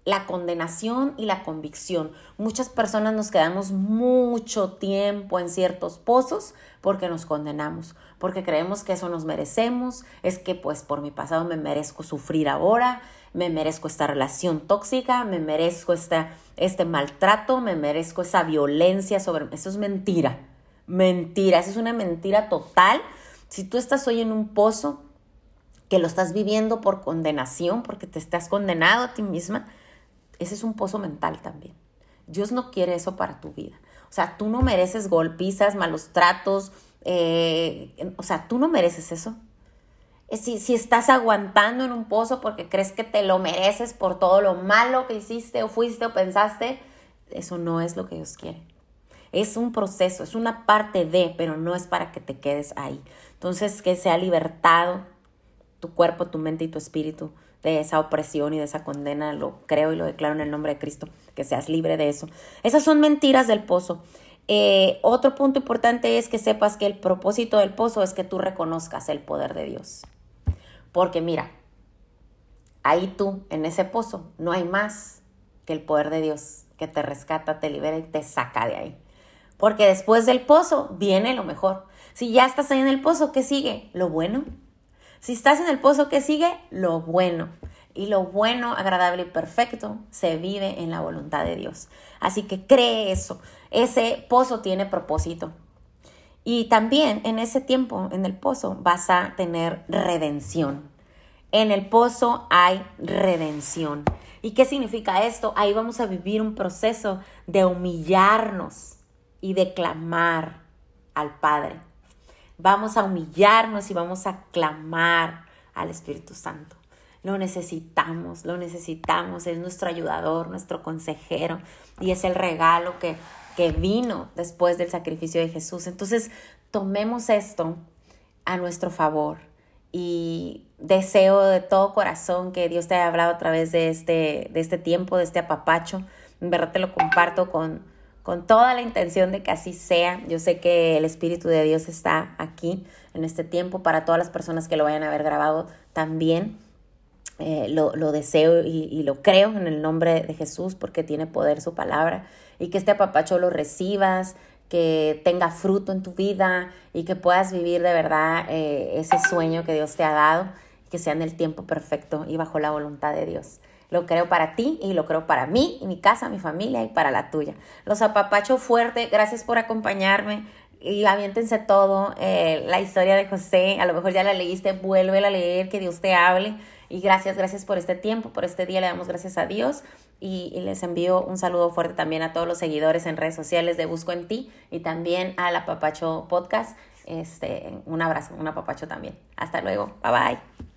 A: la condenación y la convicción. Muchas personas nos quedamos mucho tiempo en ciertos pozos porque nos condenamos, porque creemos que eso nos merecemos, es que pues por mi pasado me merezco sufrir ahora, me merezco esta relación tóxica, me merezco este maltrato, me merezco esa violencia sobre... Eso es mentira, mentira, eso es una mentira total. Si tú estás hoy en un pozo que lo estás viviendo por condenación, porque te estás condenado a ti misma, ese es un pozo mental también. Dios no quiere eso para tu vida. O sea, tú no mereces golpizas, malos tratos, eh, o sea, tú no mereces eso. Eh, si, si estás aguantando en un pozo porque crees que te lo mereces por todo lo malo que hiciste o fuiste o pensaste, eso no es lo que Dios quiere. Es un proceso, es una parte de, pero no es para que te quedes ahí. Entonces, que sea libertado tu cuerpo, tu mente y tu espíritu de esa opresión y de esa condena, lo creo y lo declaro en el nombre de Cristo, que seas libre de eso. Esas son mentiras del pozo. Eh, otro punto importante es que sepas que el propósito del pozo es que tú reconozcas el poder de Dios. Porque mira, ahí tú, en ese pozo, no hay más que el poder de Dios que te rescata, te libera y te saca de ahí. Porque después del pozo viene lo mejor. Si ya estás ahí en el pozo, ¿qué sigue? Lo bueno. Si estás en el pozo, ¿qué sigue? Lo bueno. Y lo bueno, agradable y perfecto se vive en la voluntad de Dios. Así que cree eso. Ese pozo tiene propósito. Y también en ese tiempo, en el pozo, vas a tener redención. En el pozo hay redención. ¿Y qué significa esto? Ahí vamos a vivir un proceso de humillarnos y de clamar al Padre vamos a humillarnos y vamos a clamar al Espíritu Santo. Lo necesitamos, lo necesitamos, es nuestro ayudador, nuestro consejero y es el regalo que, que vino después del sacrificio de Jesús. Entonces, tomemos esto a nuestro favor y deseo de todo corazón que Dios te haya hablado a través de este, de este tiempo, de este apapacho. En verdad te lo comparto con, con toda la intención de que así sea. Yo sé que el Espíritu de Dios está aquí en este tiempo para todas las personas que lo vayan a ver grabado también. Eh, lo, deseo y, y, lo creo en el nombre de Jesús porque tiene poder su palabra y que este apapacho lo recibas, que tenga fruto en tu vida y que puedas vivir de verdad eh, ese sueño que Dios te ha dado, que sea en el tiempo perfecto y bajo la voluntad de Dios. Lo creo para ti y lo creo para mí y mi casa, mi familia y para la tuya. Los apapacho fuerte, gracias por acompañarme y aviéntense todo. Eh, la historia de José, a lo mejor ya la leíste, vuelve a leer, que Dios te hable. Y gracias, gracias por este tiempo, por este día, le damos gracias a Dios. Y, les envío un saludo fuerte también a todos los seguidores en redes sociales de Busco en Ti y también a la Papacho Podcast. Este, un abrazo, un apapacho también. Hasta luego, bye bye.